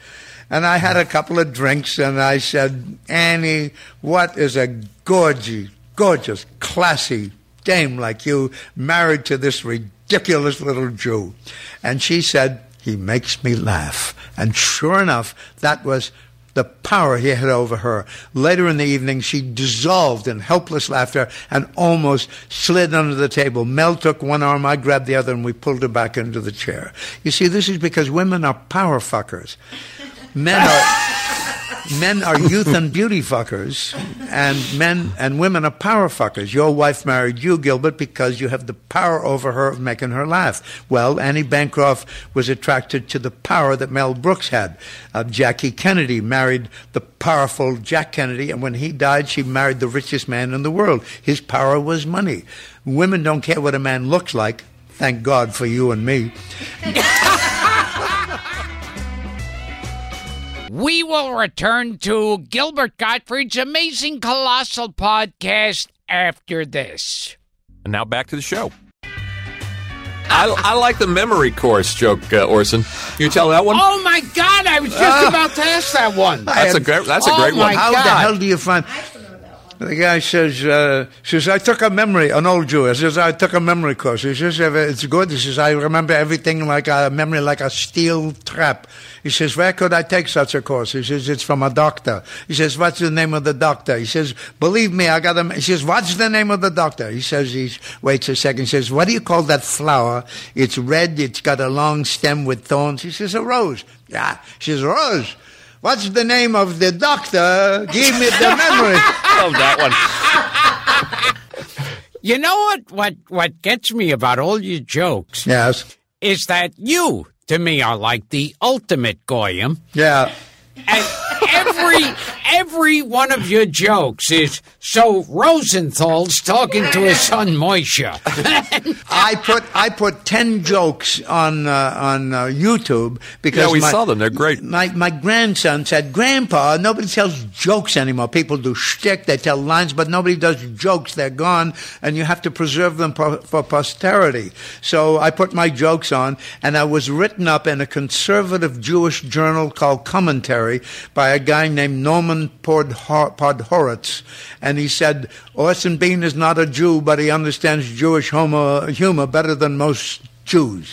And I had a couple of drinks, and I said, Annie, what is a gorgeous, gorgeous, classy dame like you married to this ridiculous little Jew? And she said, he makes me laugh. And sure enough, that was the power he had over her. Later in the evening, she dissolved in helpless laughter and almost slid under the table. Mel took one arm, I grabbed the other, and we pulled her back into the chair. You see, this is because women are power fuckers. Men are men are youth and beauty fuckers, and men and women are power fuckers. Your wife married you, Gilbert, because you have the power over her of making her laugh. Well, Annie Bancroft was attracted to the power that Mel Brooks had. Uh, Jackie Kennedy married the powerful Jack Kennedy, and when he died, she married the richest man in the world. His power was money. Women don't care what a man looks like. Thank God for you and me. We will return to Gilbert Gottfried's amazing colossal podcast after this. And now back to the show. I, I like the memory course joke, uh, Orson. You tell that one? Oh my God! I was just about to ask that one. that's a great. That's a Oh great my one. How the hell do you find? The guy says, uh, says, I took a memory, an old Jew. He says, I took a memory course. He says, it's good. He says, I remember everything like a memory, like a steel trap. He says, where could I take such a course? He says, it's from a doctor. He says, what's the name of the doctor? He says, believe me, I got him. He says, what's the name of the doctor? He says, he waits a second. He says, what do you call that flower? It's red. It's got a long stem with thorns. He says, a rose. Yeah. She says, rose. What's the name of the doctor? Give me the memory. love that one. You know what? What what gets me about all your jokes yes. is that you, to me, are like the ultimate goyim, Yeah. and every every one of your jokes is So Rosenthal's talking to his son Moishe. I put I put ten jokes on uh, on uh, YouTube because Yeah, we my, saw them. They're great. My my grandson said, "Grandpa, nobody tells jokes anymore. People do shtick, they tell lines, but nobody does jokes. They're gone, and you have to preserve them for, for posterity." So I put my jokes on, and I was written up in a conservative Jewish journal called Commentary by a guy named Norman Podhor- Podhoretz, and he said Orson Bean is not a Jew, but he understands Jewish humor, humor better than most Jews.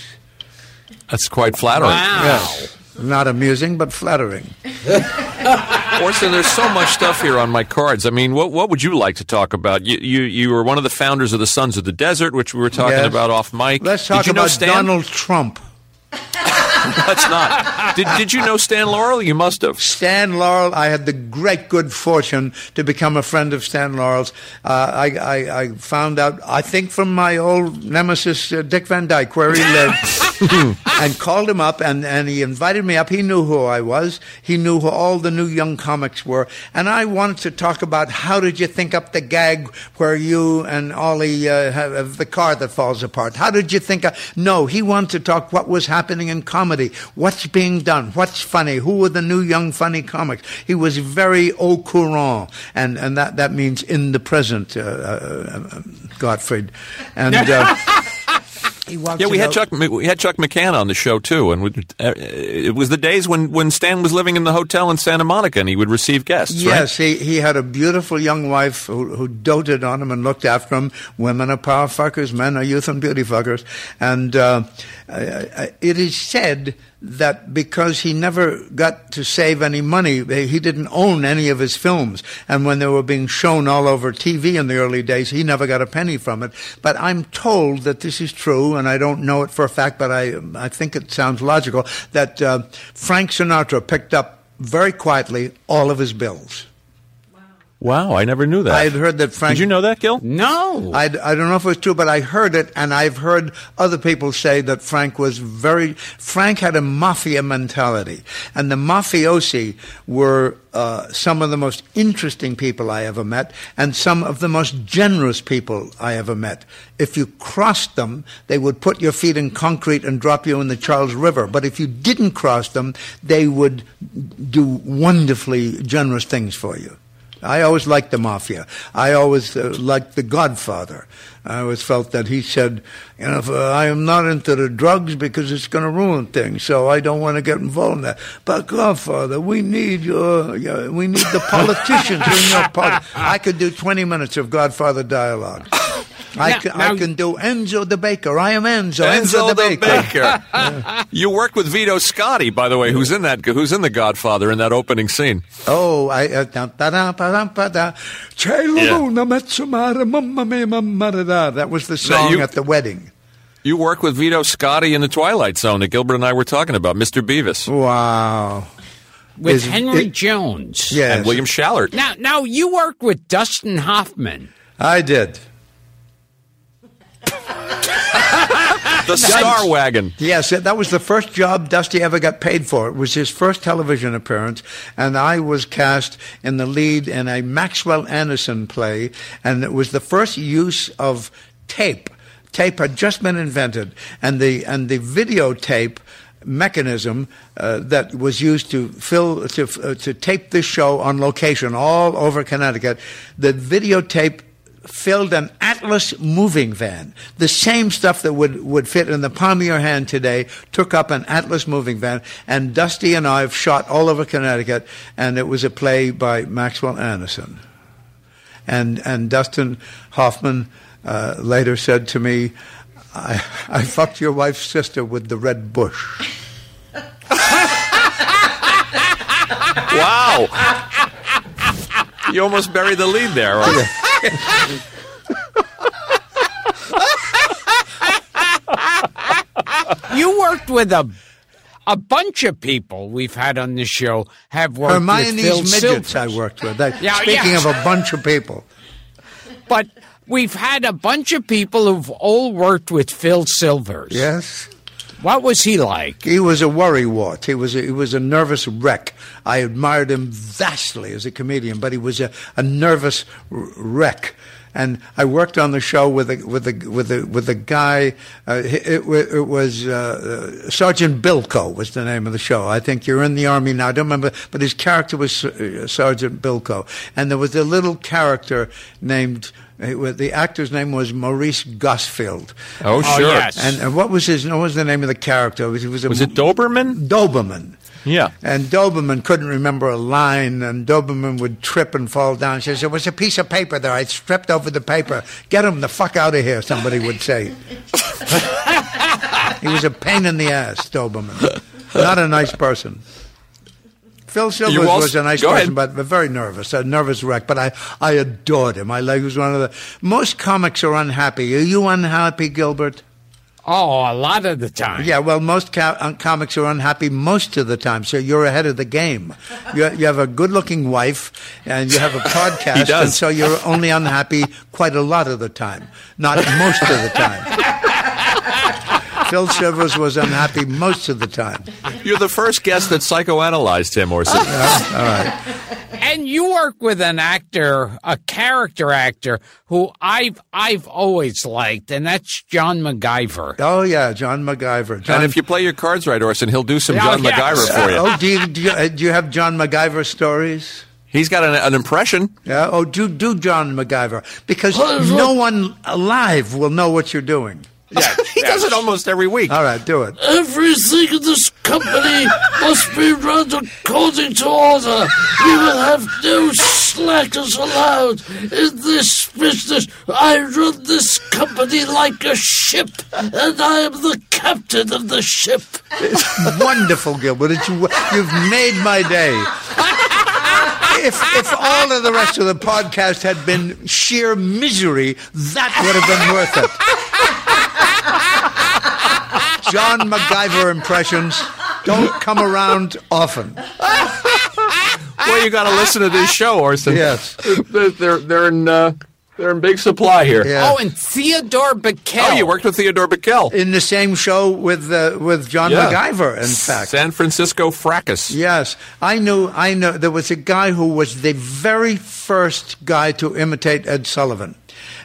That's quite flattering. Wow. Yes. Not amusing, but flattering. Orson, there's so much stuff here on my cards. I mean, what what would you like to talk about? You you, you were one of the founders of the Sons of the Desert, which we were talking Yes. about off mic. Let's talk did you about Stan? Donald Trump. That's not. Did did you know Stan Laurel? You must have. Stan Laurel, I had the great good fortune to become a friend of Stan Laurel's. Uh, I, I, I found out, I think, from my old nemesis, uh, Dick Van Dyke, where he lived, and called him up, and, and he invited me up. He knew who I was. He knew who all the new young comics were. And I wanted to talk about how did you think up the gag where you and Ollie uh, have, the car that falls apart? How did you think? Of, no, he wanted to talk what was happening in comedy, what's being done, what's funny, who are the new young funny comics. He was very au courant, and, and that, that means in the present, uh, uh, uh, Gottfried. And uh, Yeah, we had Chuck. We had Chuck McCann on the show too, and we, uh, it was the days when, when Stan was living in the hotel in Santa Monica, and he would receive guests. right? Yes, he, he had a beautiful young wife who, who doted on him and looked after him. Women are power fuckers, men are youth and beauty fuckers. And uh, it is said that because he never got to save any money, he didn't own any of his films. And when they were being shown all over TV in the early days, he never got a penny from it. But I'm told that this is true, and I don't know it for a fact, but I, I think it sounds logical, that uh, Frank Sinatra picked up very quietly all of his bills. Wow, I never knew that. I had heard that Frank. Did you know that, Gil? No. I, I don't know if it was true, but I heard it, and I've heard other people say that Frank was very. Frank had a mafia mentality, and the mafiosi were uh, some of the most interesting people I ever met, and some of the most generous people I ever met. If you crossed them, they would put your feet in concrete and drop you in the Charles River. But if you didn't cross them, they would do wonderfully generous things for you. I always liked the mafia. I always uh, liked the Godfather. I always felt that he said, you know, if, uh, I am not into the drugs because it's going to ruin things, so I don't want to get involved in that. But Godfather, we need your, your we need the politicians in your party. I could do 20 minutes of Godfather dialogue. I, Now- can, now- I can do Enzo the Baker. I am Enzo. Enzo the Baker. Baker. you worked with Vito Scotti, by the way, who's in that? Who's in The Godfather in that opening scene? Oh, I uh, da, da, da, da, da. Yeah. That was the song you- at the wedding. You worked with Vito Scotti in The Twilight Zone that Gilbert and I were talking about, Mr. Bevis Wow. with is- Henry it- Jones. Yes. and William Schallert. Now, now you worked with Dustin Hoffman. I did. The Star Wagon. Yes, that was the first job Dusty ever got paid for. It was his first television appearance, and I was cast in the lead in a Maxwell Anderson play, and it was the first use of tape. Tape had just been invented, and the and the videotape mechanism uh, that was used to fill to uh, to tape this show on location all over Connecticut. The videotape filled an Atlas moving van. The same stuff that would, would fit in the palm of your hand today took up an Atlas moving van. And Dusty and I have shot all over Connecticut, and it was a play by Maxwell Anderson. And, and Dustin Hoffman uh, later said to me, I, I fucked your wife's sister with the red bush. Wow. You almost buried the lead there. right? You worked with a a bunch of people we've had on the show have worked with Phil Hermione's midgets I worked with. I- Yeah, speaking yeah. of a bunch of people. But we've had a bunch of people who've all worked with Phil Silvers. Yes? What was he like? He was a worrywart. He was a, he was a nervous wreck. I admired him vastly as a comedian, but he was a, a nervous wreck. And I worked on the show with a with a with a with a guy. Uh, it, it, was uh, Sergeant Bilko was the name of the show. I think you're in the army now. I don't remember, but his character was uh, Sergeant Bilko, and there was a little character named the actor's name was Maurice Gosfield. Oh, Oh, sure. yes. And, and what was his? What was the name of the character? It was, it was, a, Was it Doberman? Doberman. Yeah. And Doberman couldn't remember a line, and Doberman would trip and fall down. She said, There was a piece of paper there. I stripped over the paper. Get him the fuck out of here, somebody would say. he was a pain in the ass, Doberman. Not a nice person. Phil Silvers was a nice go person, ahead. but very nervous, a nervous wreck. But I, I adored him. I like he was one of the most comics are unhappy. Are you unhappy, Gilbert? Oh, a lot of the time. Yeah, well, most ca- uh, comics are unhappy most of the time, so you're ahead of the game. You, you have a good-looking wife, and you have a podcast, and so you're only unhappy quite a lot of the time, not most of the time. Phil Silvers was unhappy most of the time. You're the first guest that psychoanalyzed him, or something. And you work with an actor, a character actor, who I've I've always liked, and that's John McGiver. Oh yeah, John McGiver. John, and if you play your cards right, Orson, he'll do some Oh, John yes. McGiver for you. oh, do you, do you, uh, do you have John McGiver stories? He's got an, an impression. Yeah. Oh, do do John McGiver because no one alive will know what you're doing. he does it almost every week. All right, do it. Everything in this company must be run according to order. We will have no slackers allowed in this business. I run this company like a ship, and I am the captain of the ship. It's wonderful, Gilbert. It's, you've made my day. If, if all of the rest of the podcast had been sheer misery, that would have been worth it. John McGiver impressions don't come around often. Well, you got to listen to this show, Orson. Yes. they're they're, they're in uh, they're in big supply here. Yeah. Oh, and Theodore Bikel. Oh, you worked with Theodore Bikel. In the same show with uh, with John Yeah. McGiver, in fact. San Francisco fracas. Yes, I knew. I know there was a guy who was the very first guy to imitate Ed Sullivan,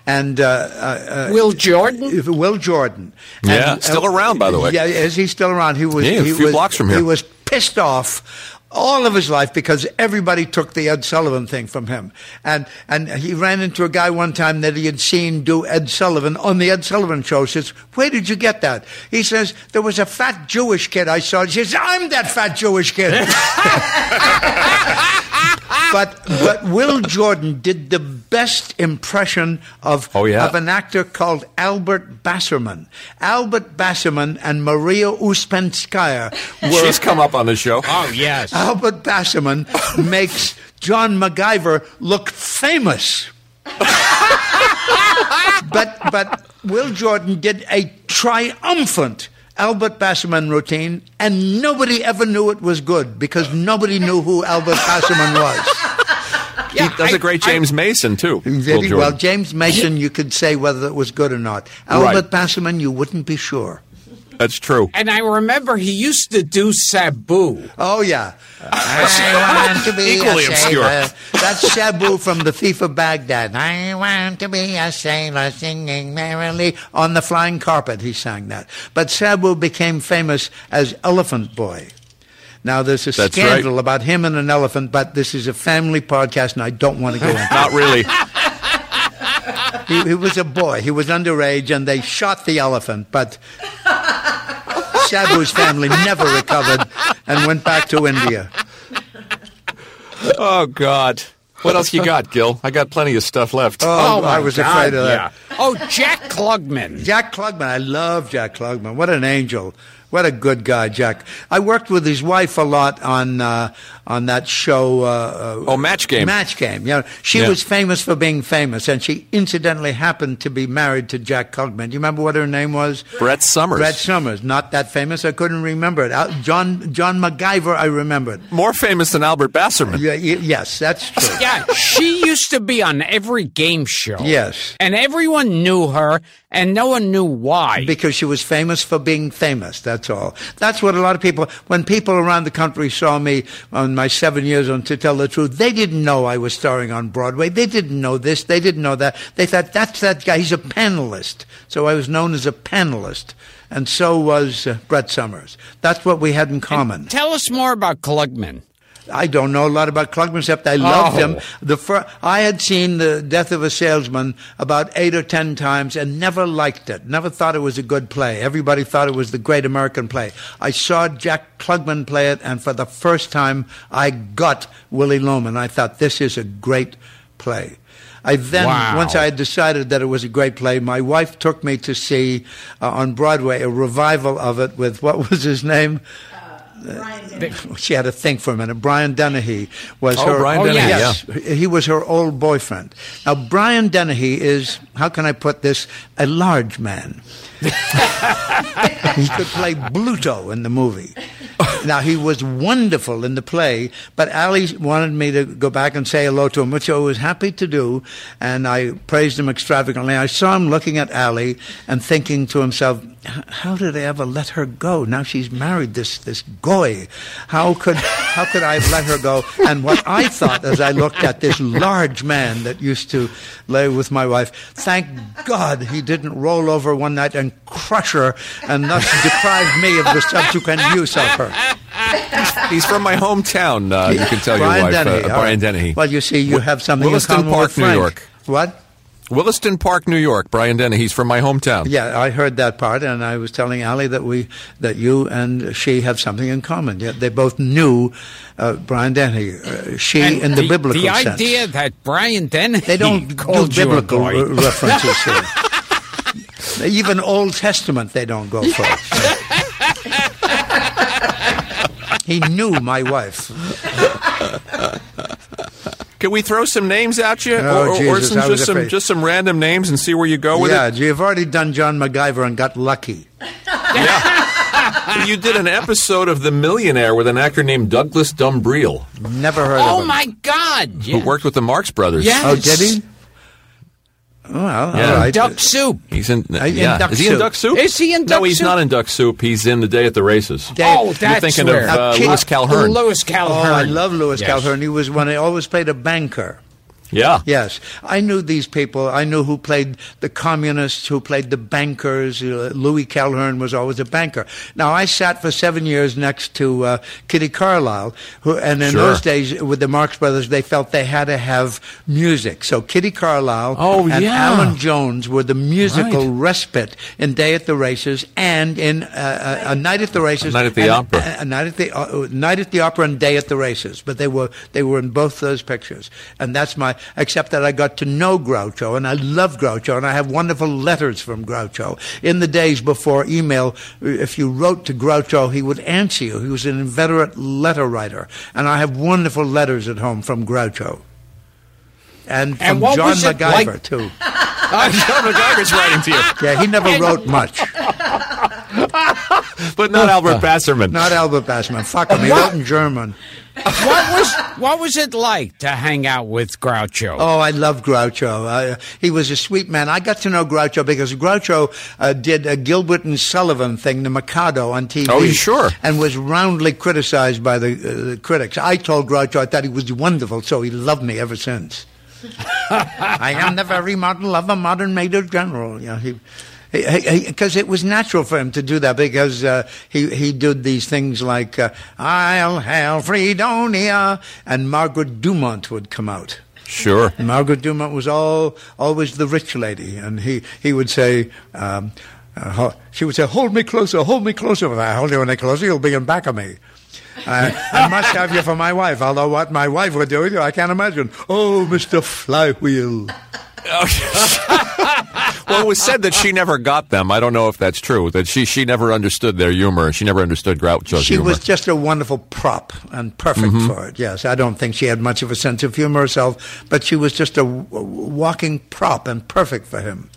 and uh, uh, Will Jordan. uh, Will Jordan. Yeah, And, still around, by the way. Yeah, is he still around? He was. Yeah, a he few was, blocks from here. He was pissed off. All of his life because everybody took the Ed Sullivan thing from him. And and he ran into a guy one time that he had seen do Ed Sullivan on the Ed Sullivan show. He says, Where did you get that? He says, There was a fat Jewish kid I saw. He says, I'm that fat Jewish kid. but but Will Jordan did the best impression of Oh, yeah. of an actor called Albert Basserman. Albert Basserman and Maria Ouspenskaya were She's come up on the show. Oh yes. Albert Basserman makes John McGiver look famous. but but Will Jordan did a triumphant Albert Basserman routine, and nobody ever knew it was good because nobody knew who Albert Basserman was. he does a great James Mason too. Will Very well, James Mason, you could say whether it was good or not. Albert Basserman, you wouldn't be sure. That's true. And I remember he used to do Sabu. Oh yeah, I want to be Equally a obscure. sailor. That's Sabu from the Thief of Baghdad. I want to be a sailor, singing merrily on the flying carpet. He sang that. But Sabu became famous as Elephant Boy. Now there's a That's scandal right. about him and an elephant, but this is a family podcast, and I don't want to go into. it. Not really. He, he was a boy. He was underage, and they shot the elephant. But Sabu's family never recovered and went back to India. Oh God. What else you got, Gil? I got plenty of stuff left. Oh, oh my I was God, afraid of that. yeah. Oh, Jack Klugman. Jack Klugman. I love Jack Klugman. What an angel. What a good guy, Jack. I worked with his wife a lot on uh, on that show. Uh, uh, Oh, Match Game. Match Game. You know, she Yeah. was famous for being famous, and she incidentally happened to be married to Jack Klugman. Do you remember what her name was? Brett Somers. Brett Somers. Not that famous. I couldn't remember it. Al- John John McGiver. I remembered. More famous than Albert Basserman. Yeah, y- yes, that's true. Yeah, she used to be on every game show. Yes. And everyone knew her, and no one knew why. Because she was famous for being famous. That's That's all. That's what a lot of people, when people around the country saw me on my seven years on To Tell the Truth, they didn't know I was starring on Broadway. They didn't know this. They didn't know that. They thought, that's that guy. He's a panelist. So I was known as a panelist. And so was uh, Brett Somers. That's what we had in common. Tell us more about Klugman. I don't know a lot about Klugman except I loved Oh. him. The fir- I had seen the Death of a Salesman about eight or ten times and never liked it. Never thought it was a good play. Everybody thought it was the great American play. I saw Jack Klugman play it, and for the first time, I got Willy Loman. I thought this is a great play. I then, Wow. once I had decided that it was a great play, my wife took me to see uh, on Broadway a revival of it with what was his name? She had to think for a minute. Brian Dennehy was Oh, her. Brian Oh, Dennehy, yes. He was her old boyfriend. Now, Brian Dennehy is, how can I put this, a large man. He could play Bluto in the movie. Now, he was wonderful in the play, but Ali wanted me to go back and say hello to him, which I was happy to do, and I praised him extravagantly. I saw him looking at Ali and thinking to himself, how did I ever let her go? Now she's married this, this goy. How could, how could I have let her go? And what I thought as I looked at this large man that used to lay with my wife, thank God he didn't roll over one night and crush her and thus deprive me of the subsequent use of her. He's from my hometown. Uh, you can tell Brian your wife, Dennehy. uh, Brian right. Dennehy. Well, you see, you have something Williston in common Park, with New Frank. York. What? Williston Park, New York. Brian Dennehy. He's from my hometown. Yeah, I heard that part, and I was telling Ali that we, that you and she have something in common. Yeah, they both knew uh, Brian Dennehy. Uh, she, And in the, biblical the sense, idea that Brian Dennehy they don't do called you a biblical references here. Even Old Testament, they don't go for. he knew my wife. Can we throw some names at you, Oh, or, or some, just some afraid. just some random names, and see where you go with yeah, it? you've already done John McGiver and got lucky. Yeah. You did an episode of The Millionaire with an actor named Douglas Dumbrille, Never heard Oh of him. my God! who worked with the Marx Brothers. Yeah. Oh, did he? Well, Yeah. all right. Duck Soup. He's in. in yeah, Duck is he in Duck Soup? Is he in No, he's Soup? not in Duck Soup. He's in The Day at the Races. Dave- Oh, You're thinking where. of uh, King- Louis Calhern. Louis Oh, I love Louis Yes. Calhern. He was one. He always played a banker. Yeah. Yes, I knew these people. I knew who played the communists, who played the bankers. Uh, Louis Calhern was always a banker. Now, I sat for seven years next to uh, Kitty Carlisle, who, and in Sure. those days with the Marx Brothers, they felt they had to have music. So Kitty Carlisle Oh, and yeah. Allan Jones were the musical Right. respite in Day at the Races and in uh, a, a Night at the Races. A Night at the and- Opera. A, a night at the uh, Night at the Opera and Day at the Races. But they were they were in both those pictures, and that's my. Except that I got to know Groucho, and I love Groucho, and I have wonderful letters from Groucho. In the days before email, if you wrote to Groucho, he would answer you. He was an inveterate letter writer, and I have wonderful letters at home from Groucho. And from And John McGiver like- too. John McGiver's writing to you, Yeah, he never wrote much. but not Albert Basserman. Not Albert Bassman. Fuck him. He wrote in German. What was what was it like to hang out with Groucho? Oh, I love Groucho. Uh, he was a sweet man. I got to know Groucho because Groucho uh, did a Gilbert and Sullivan thing, the Mikado, on TV. Oh, you sure. And was roundly criticized by the, uh, the critics. I told Groucho I thought he was wonderful, so he loved me ever since. I am the very model of a modern major general. You know, he. Because it was natural for him to do that, because uh, he he did these things like uh, "I'll hail Fredonia" and Margaret Dumont would come out. Sure. Margaret Dumont was all always the rich lady, and he he would say. Um, uh, she would say, "Hold me closer, hold me closer." If I hold you any closer, you'll be in back of me. Uh, I must have you for my wife. Although what my wife would do, with you, I can't imagine. Oh, Mister Flywheel. Well, it was said that she never got them. I don't know if that's true. That she she never understood their humor. She never understood Groucho's She humor. was just a wonderful prop and perfect Mm-hmm. for it. Yes, I don't think she had much of a sense of humor herself, but she was just a w- walking prop and perfect for him.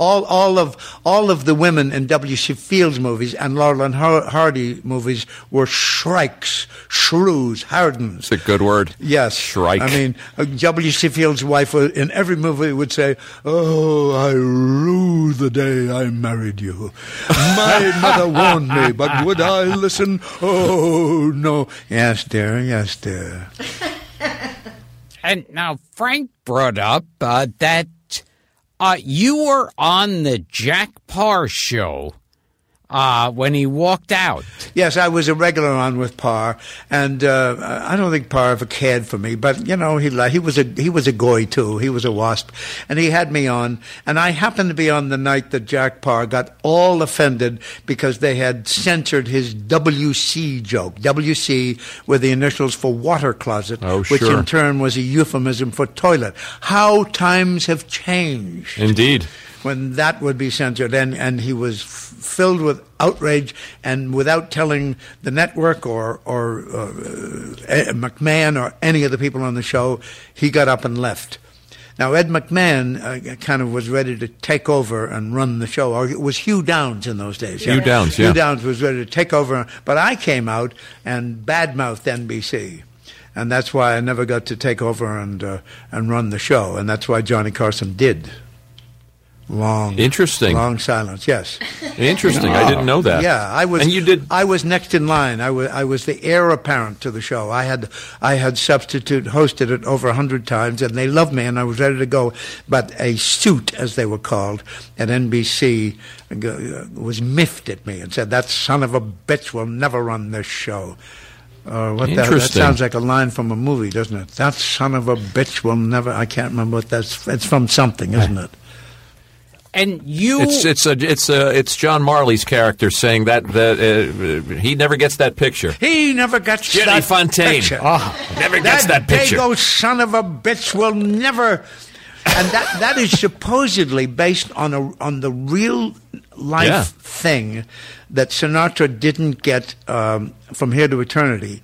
All all of all of the women in W. C. Fields movies and Laurel and Hardy movies were shrikes, shrews, hardens. It's a good word. Yes, Shrike. I mean, uh, W. C. Fields' wife uh, in every movie would say, "Oh, I rue the day I married you. My mother warned me, but would I listen? Oh no. Yes, dear. Yes, dear. And now Frank brought up uh, that uh, you were on the Jack Paar show uh, when he walked out. Yes, I was a regular on with Paar, and uh, I don't think Paar ever cared for me. But you know, he he was a he was a goy too. He was a wasp, and he had me on. And I happened to be on the night that Jack Paar got all offended because they had censored his WC joke. WC were the initials for water closet, Oh, which sure. in turn was a euphemism for toilet. How times have changed Indeed. When that would be censored, and, and he was f- filled with outrage, and without telling the network or or uh, uh, McMahon or any of the people on the show, he got up and left. Now Ed McMahon uh, kind of was ready to take over and run the show, or it was Hugh Downs in those days. Hugh Downs, yeah. Hugh Downs was ready to take over, but I came out and badmouthed NBC. And that's why I never got to take over and uh, and run the show, and that's why Johnny Carson did. Long, Interesting. long silence. Yes, Interesting. I didn't know that. yeah. I was, And you did. I was next in line. I was, I was the heir apparent to the show. I had, I had substitute hosted it over a hundred times, and they loved me, and I was ready to go. But a suit, as they were called at NBC, uh, was miffed at me and said, "That son of a bitch will never run this show." Or what the, that Interesting. sounds like a line from a movie, doesn't it? That son of a bitch will never. I can't remember what that's. It's from something, isn't it? And you. It's it's a it's a it's John Marley's character saying that that uh, he never gets that picture. He never gets Jenny that Fontane. picture. Never gets that picture. Dago son of a bitch will never. And that, that is supposedly based on a on the real life Yeah. thing that Sinatra didn't get um, from here to eternity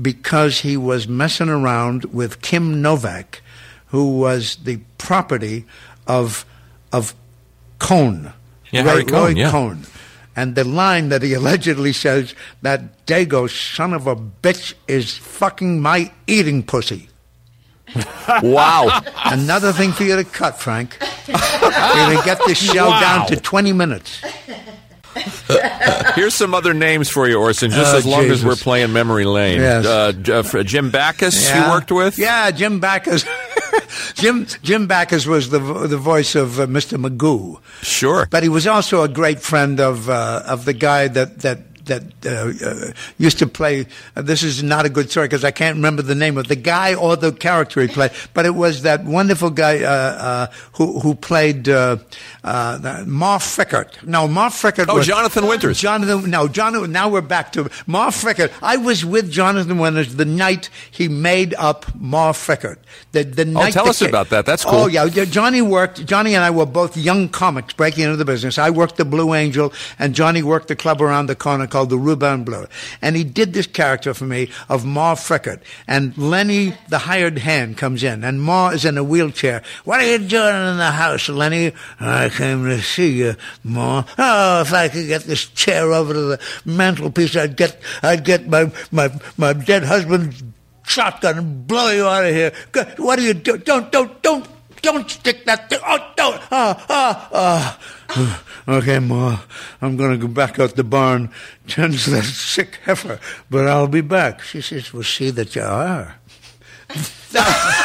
because he was messing around with Kim Novak, who was the property of of Cohn, Yeah, Roy, Harry Cohn, Roy yeah. Cohn. And the line that he allegedly says that Dago son of a bitch is fucking my eating pussy. Wow. Another thing for you to cut, Frank. You're going to get this show Wow. down to 20 minutes. Here's some other names for you, Orson. Just Oh, as long as we're playing memory lane. Yes. Uh, uh, Jim Backus, you worked with. Yeah, Jim Backus. Jim Jim Backus was the the voice of uh, Mr. Magoo. Sure. But he was also a great friend of uh, of the guy that that that uh, uh, used to play. Uh, this is not a good story because I can't remember the name of the guy or the character he played. But it was that wonderful guy uh, uh, who who played uh, uh, Ma Frickert. No, Ma Frickert. Oh, was, Jonathan Winters. Jonathan. No, Jonathan. Now we're back to Ma Frickert. I was with Jonathan Winters the night he made up Ma Frickert. The the night. Oh, tell us ki- about that. That's Oh cool. yeah, yeah, Johnny worked. Johnny and I were both young comics breaking into the business. I worked the Blue Angel, and Johnny worked the club around the corner called the Ruban Bleu. And he did this character for me of Ma Frickert. And Lenny, the hired hand, comes in, and Ma is in a wheelchair. What are you doing in the house, Lenny? I came to see you, Ma. Oh, if I could get this chair over to the mantelpiece, I'd get, I'd get my my my dead husband's shotgun and blow you out of here. What are you doing? Don't, don't, don't, don't stick that thing. Oh, don't. Ah, ah, ah. Okay, Ma, I'm going to go back out the barn, tend to that sick heifer, but I'll be back. She says, We'll see that you are.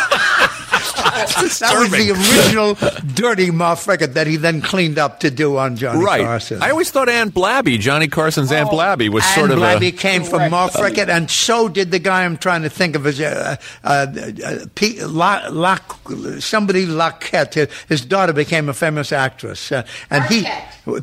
that was the original dirty Ma Frickert that he then cleaned up to do on Johnny Carson. Right. Carson. I always thought Ann Blabby, Johnny Carson's Aunt Blabby, was sort and of Blabby a. came from Ma Frickert, and so did the guy I'm trying to think of as uh, uh, uh, Pete, La, La, somebody Laquette. His, his daughter became a famous actress, uh, and he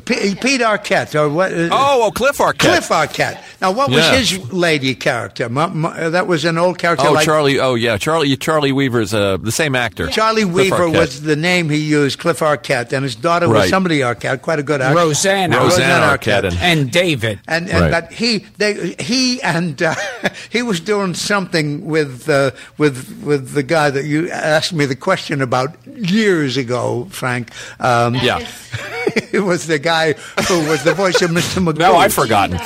P, Pete Arquette or what? uh, Oh, oh, Cliff Arquette. Cliff Arquette. Now, what was Yeah. his lady character? Ma, Ma, uh, that was an old character. Oh, like Charlie. Oh, yeah, Charlie. Charlie Weaver's uh, the same actor. Charlie Cliff Weaver Arquette. was the name he used, Cliff Arquette, and his daughter was somebody Arquette, quite a good actress. Rosanna. Rosanna Arquette. and- and David. And, and Right. but he they he and uh, he was doing something with uh, with with the guy that you asked me the question about years ago, Frank. Um, Yeah. it was the guy who was the voice of Mr. McGrew. Now I've forgotten.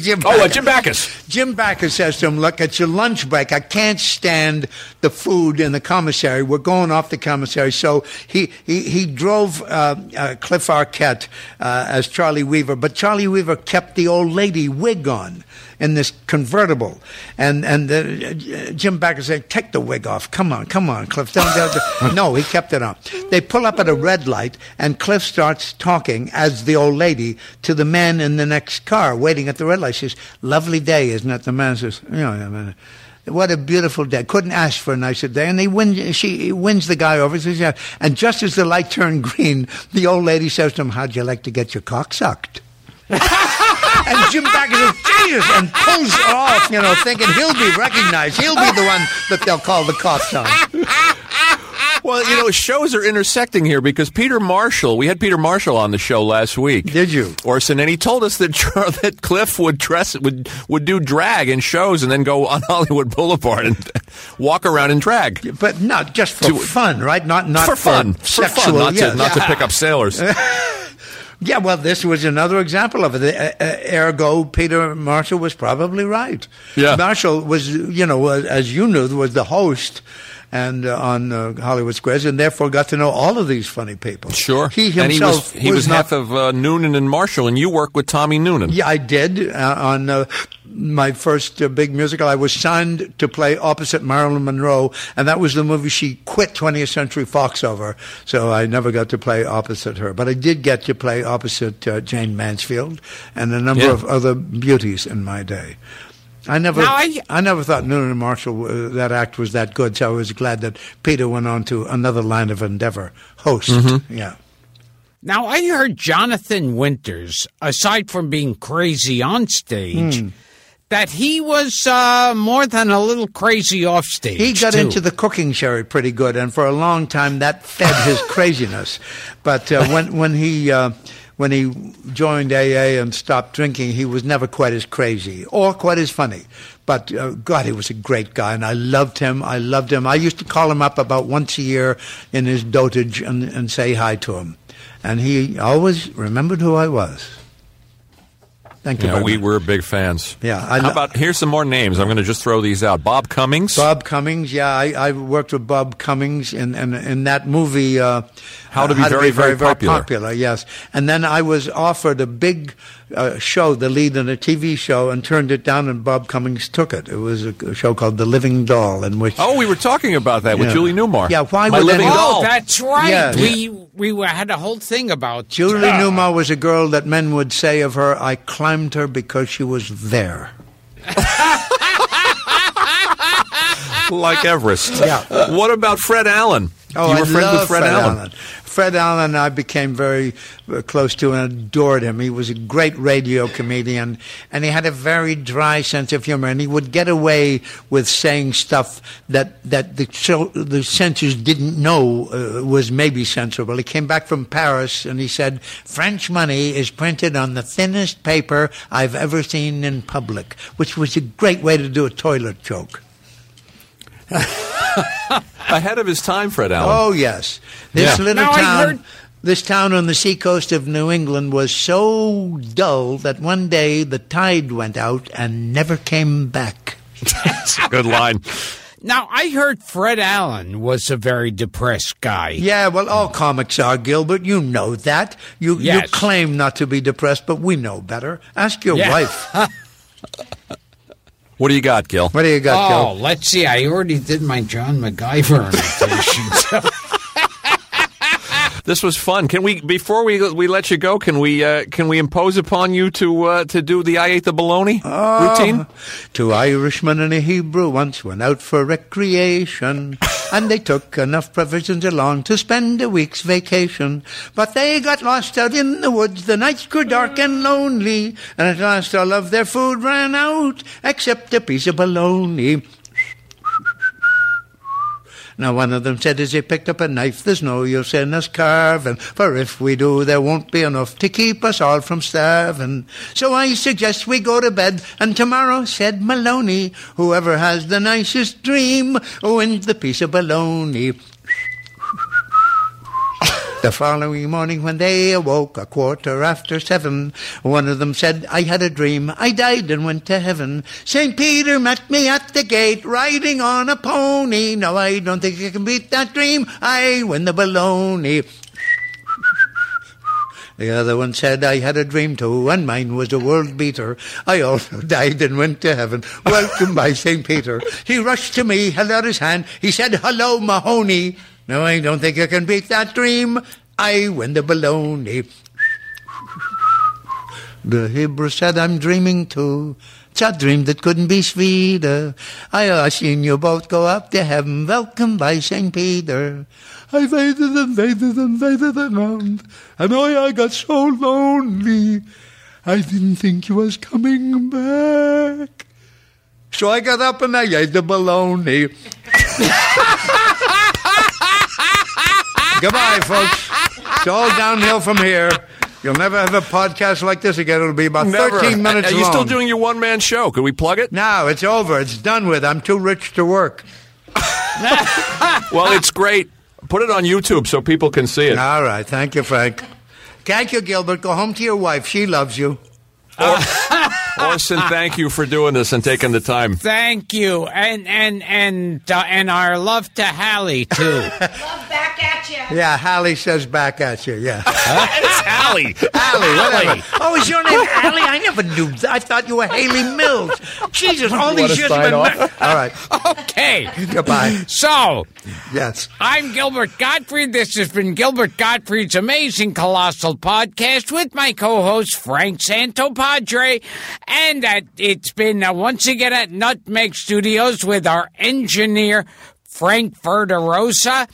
Jim Oh, uh, Backus. Jim Backus. Jim Backus says to him, Look, it's your lunch break. I can't stand the food in the commissary. We're going off the commissary. So he, he, he drove uh, uh, Cliff Arquette uh, as Charlie Weaver, but Charlie Weaver kept the old lady wig on in this convertible. And, and uh, Jim Backus said, Take the wig off. Come on, come on, Cliff. Don't, don't, no, he kept it on. They pull up at a red light, and Cliff starts talking as the old lady to the man in the next car waiting at the red light. She says, Lovely day, isn't it? The man says, Yeah, yeah, man. What a beautiful day. Couldn't ask for a nicer day. And they win, she wins the guy over. Says, yeah. And just as the light turned green, the old lady says to him, How'd you like to get your cock sucked? And Jim Backus says, Jesus, and pulls her off, you know, thinking he'll be recognized. He'll be the one that they'll call the cops on. Well, you know, shows are intersecting here because Peter Marshall, we had Peter Marshall on the show last week. Did you? Orson, and he told us that that Cliff would dress would would do drag in shows and then go on Hollywood Boulevard and walk around in drag But not just for To- fun, right? Not not for fun, for fun, not yeah. to not to pick up sailors. Yeah, well, this was another example of it. Uh, uh, ergo, Peter Marshall was probably right. Yeah. Marshall was, you know, uh, as you knew, was the host and uh, on uh, Hollywood Squares, and therefore got to know all of these funny people. Sure, he and he was himself he was, not half of uh, Noonan and Marshall, and you work with Tommy Noonan. Yeah, I did uh, on uh, my first uh, big musical. I was signed to play opposite Marilyn Monroe, and that was the movie she quit 20th Century Fox over. So I never got to play opposite her, but I did get to play opposite uh, Jayne Mansfield and a number Yeah. of other beauties in my day. I never, I- I, never thought Noonan and Marshall uh, that act was that good. So I was glad that Peter went on to another line of endeavor, host. Mm-hmm. Yeah. Now, I heard Jonathan Winters, aside from being crazy on stage, Hmm. that he was uh, more than a little crazy off stage. He got too. into the cooking sherry pretty good, and for a long time that fed his craziness. But uh, when when he uh, when he joined AA and stopped drinking, he was never quite as crazy or quite as funny. But uh, God, he was a great guy, and I loved him. I loved him. I used to call him up about once a year in his dotage and, and say hi to him, and he always remembered who I was. Thank you. Yeah, we much. were big fans. Yeah, I How about here's some more names. I'm going to just throw these out. Bob Cummings. Bob Cummings, yeah, I, I worked with Bob Cummings in in, in that movie. Uh, How to Be uh, Very, Very Popular. Yes, and then I was offered a big uh, show, the lead in a TV show, and turned it down. And Bob Cummings took it. It was a, a show called The Living Doll, in which Oh, we were talking about that with Yeah. Julie Newmar. Yeah, why My would living anyone- Oh, doll. that's right. Yeah. We we were, had a whole thing about Julie uh, Newmar was a girl that men would say of her, "I climbed her because she was there." like Everest. Yeah. What about Fred Allen? Oh, you were I friends with Fred, Allen. Fred Allen, and I became very uh, close to and adored him. He was a great radio comedian, and he had a very dry sense of humor. And he would get away with saying stuff that that the chil- the censors didn't know uh, was maybe censorable. He came back from Paris, and he said, "French money is printed on the thinnest paper I've ever seen in public," which was a great way to do a toilet joke. Ahead of his time, Fred Allen. Oh yes, this Yeah. little Now, town. heard- This town on the seacoast of New England was so dull that one day the tide went out and never came back. That's a good line. Now I heard Fred Allen was a very depressed guy. Yeah, well, all comics are, Gilbert. You know that. You you claim not to be depressed, but we know better. Ask your Yeah. wife. What do you got, Gil? What do you got, Gil? Oh, Gil? let's see. I already did my John McGiver imitation. This was fun. Can we before we we let you go? Can we uh, can we impose upon you to uh, to do the I ate the bologna routine? Two Irishmen and a Hebrew once went out for recreation, and they took enough provisions along to spend a week's vacation. But they got lost out in the woods, the nights grew dark and lonely, and at last all of their food ran out, except a piece of bologna. Now one of them said as he picked up a knife, there's no use in us carving, for if we do, there won't be enough to keep us all from starving. So I suggest we go to bed, and tomorrow, said Maloney, whoever has the nicest dream wins the piece of bologna. The following morning, when they awoke, a quarter after seven, one of them said, I had a dream. I died and went to heaven. St. Peter met me at the gate, riding on a pony. No, I don't think I can beat that dream. I win the baloney. The other one said, I had a dream too, and mine was a world beater. I also died and went to heaven. Welcome by St. Peter. He rushed to me, held out his hand. He said, Hello, Mahoney. No, I don't think I can beat that dream. I win the baloney. The Hebrew said, I'm dreaming too. It's a dream that couldn't be sweeter. I seen you both go up to heaven, welcomed by St. Peter. I waited and waited and waited around, and oh, I got so lonely. I didn't think you was coming back. So I got up and I ate the baloney. Goodbye, folks. It's all downhill from here. You'll never have a podcast like this again. It'll be about Never. 13 minutes Are you long. still doing your one man show? Could we plug it? No, it's over. It's done with. I'm too rich to work. Well, it's great. Put it on YouTube so people can see it. All right. Thank you, Frank. Thank you, Gilbert. Go home to your wife. She loves you. Orson, thank you for doing this and taking the time. Thank you, and and and uh, and our love to Hallie too. Love back at you. Yeah, Hallie says back at you. Yeah. It's Alley. Hallie, whatever. Oh, is your name Hallie? I never knew that. I thought you were Hayley Mills. Jesus, all wanna these years sign off? All right. okay, Goodbye. so Yes. I'm Gilbert Gottfried. This has been Gilbert Gottfried's Amazing Colossal Podcast with my co-host Frank Santopadre, and uh, it's been uh, once again at Nutmeg Studios with our engineer Frank Verderosa,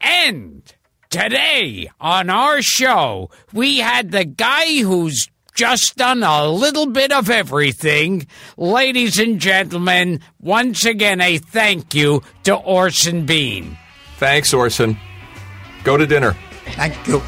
and today on our show we had the guy who's just done a little bit of everything. Ladies and gentlemen, once again, a thank you to Orson Bean. Thanks, Orson. Go to dinner. Thank you.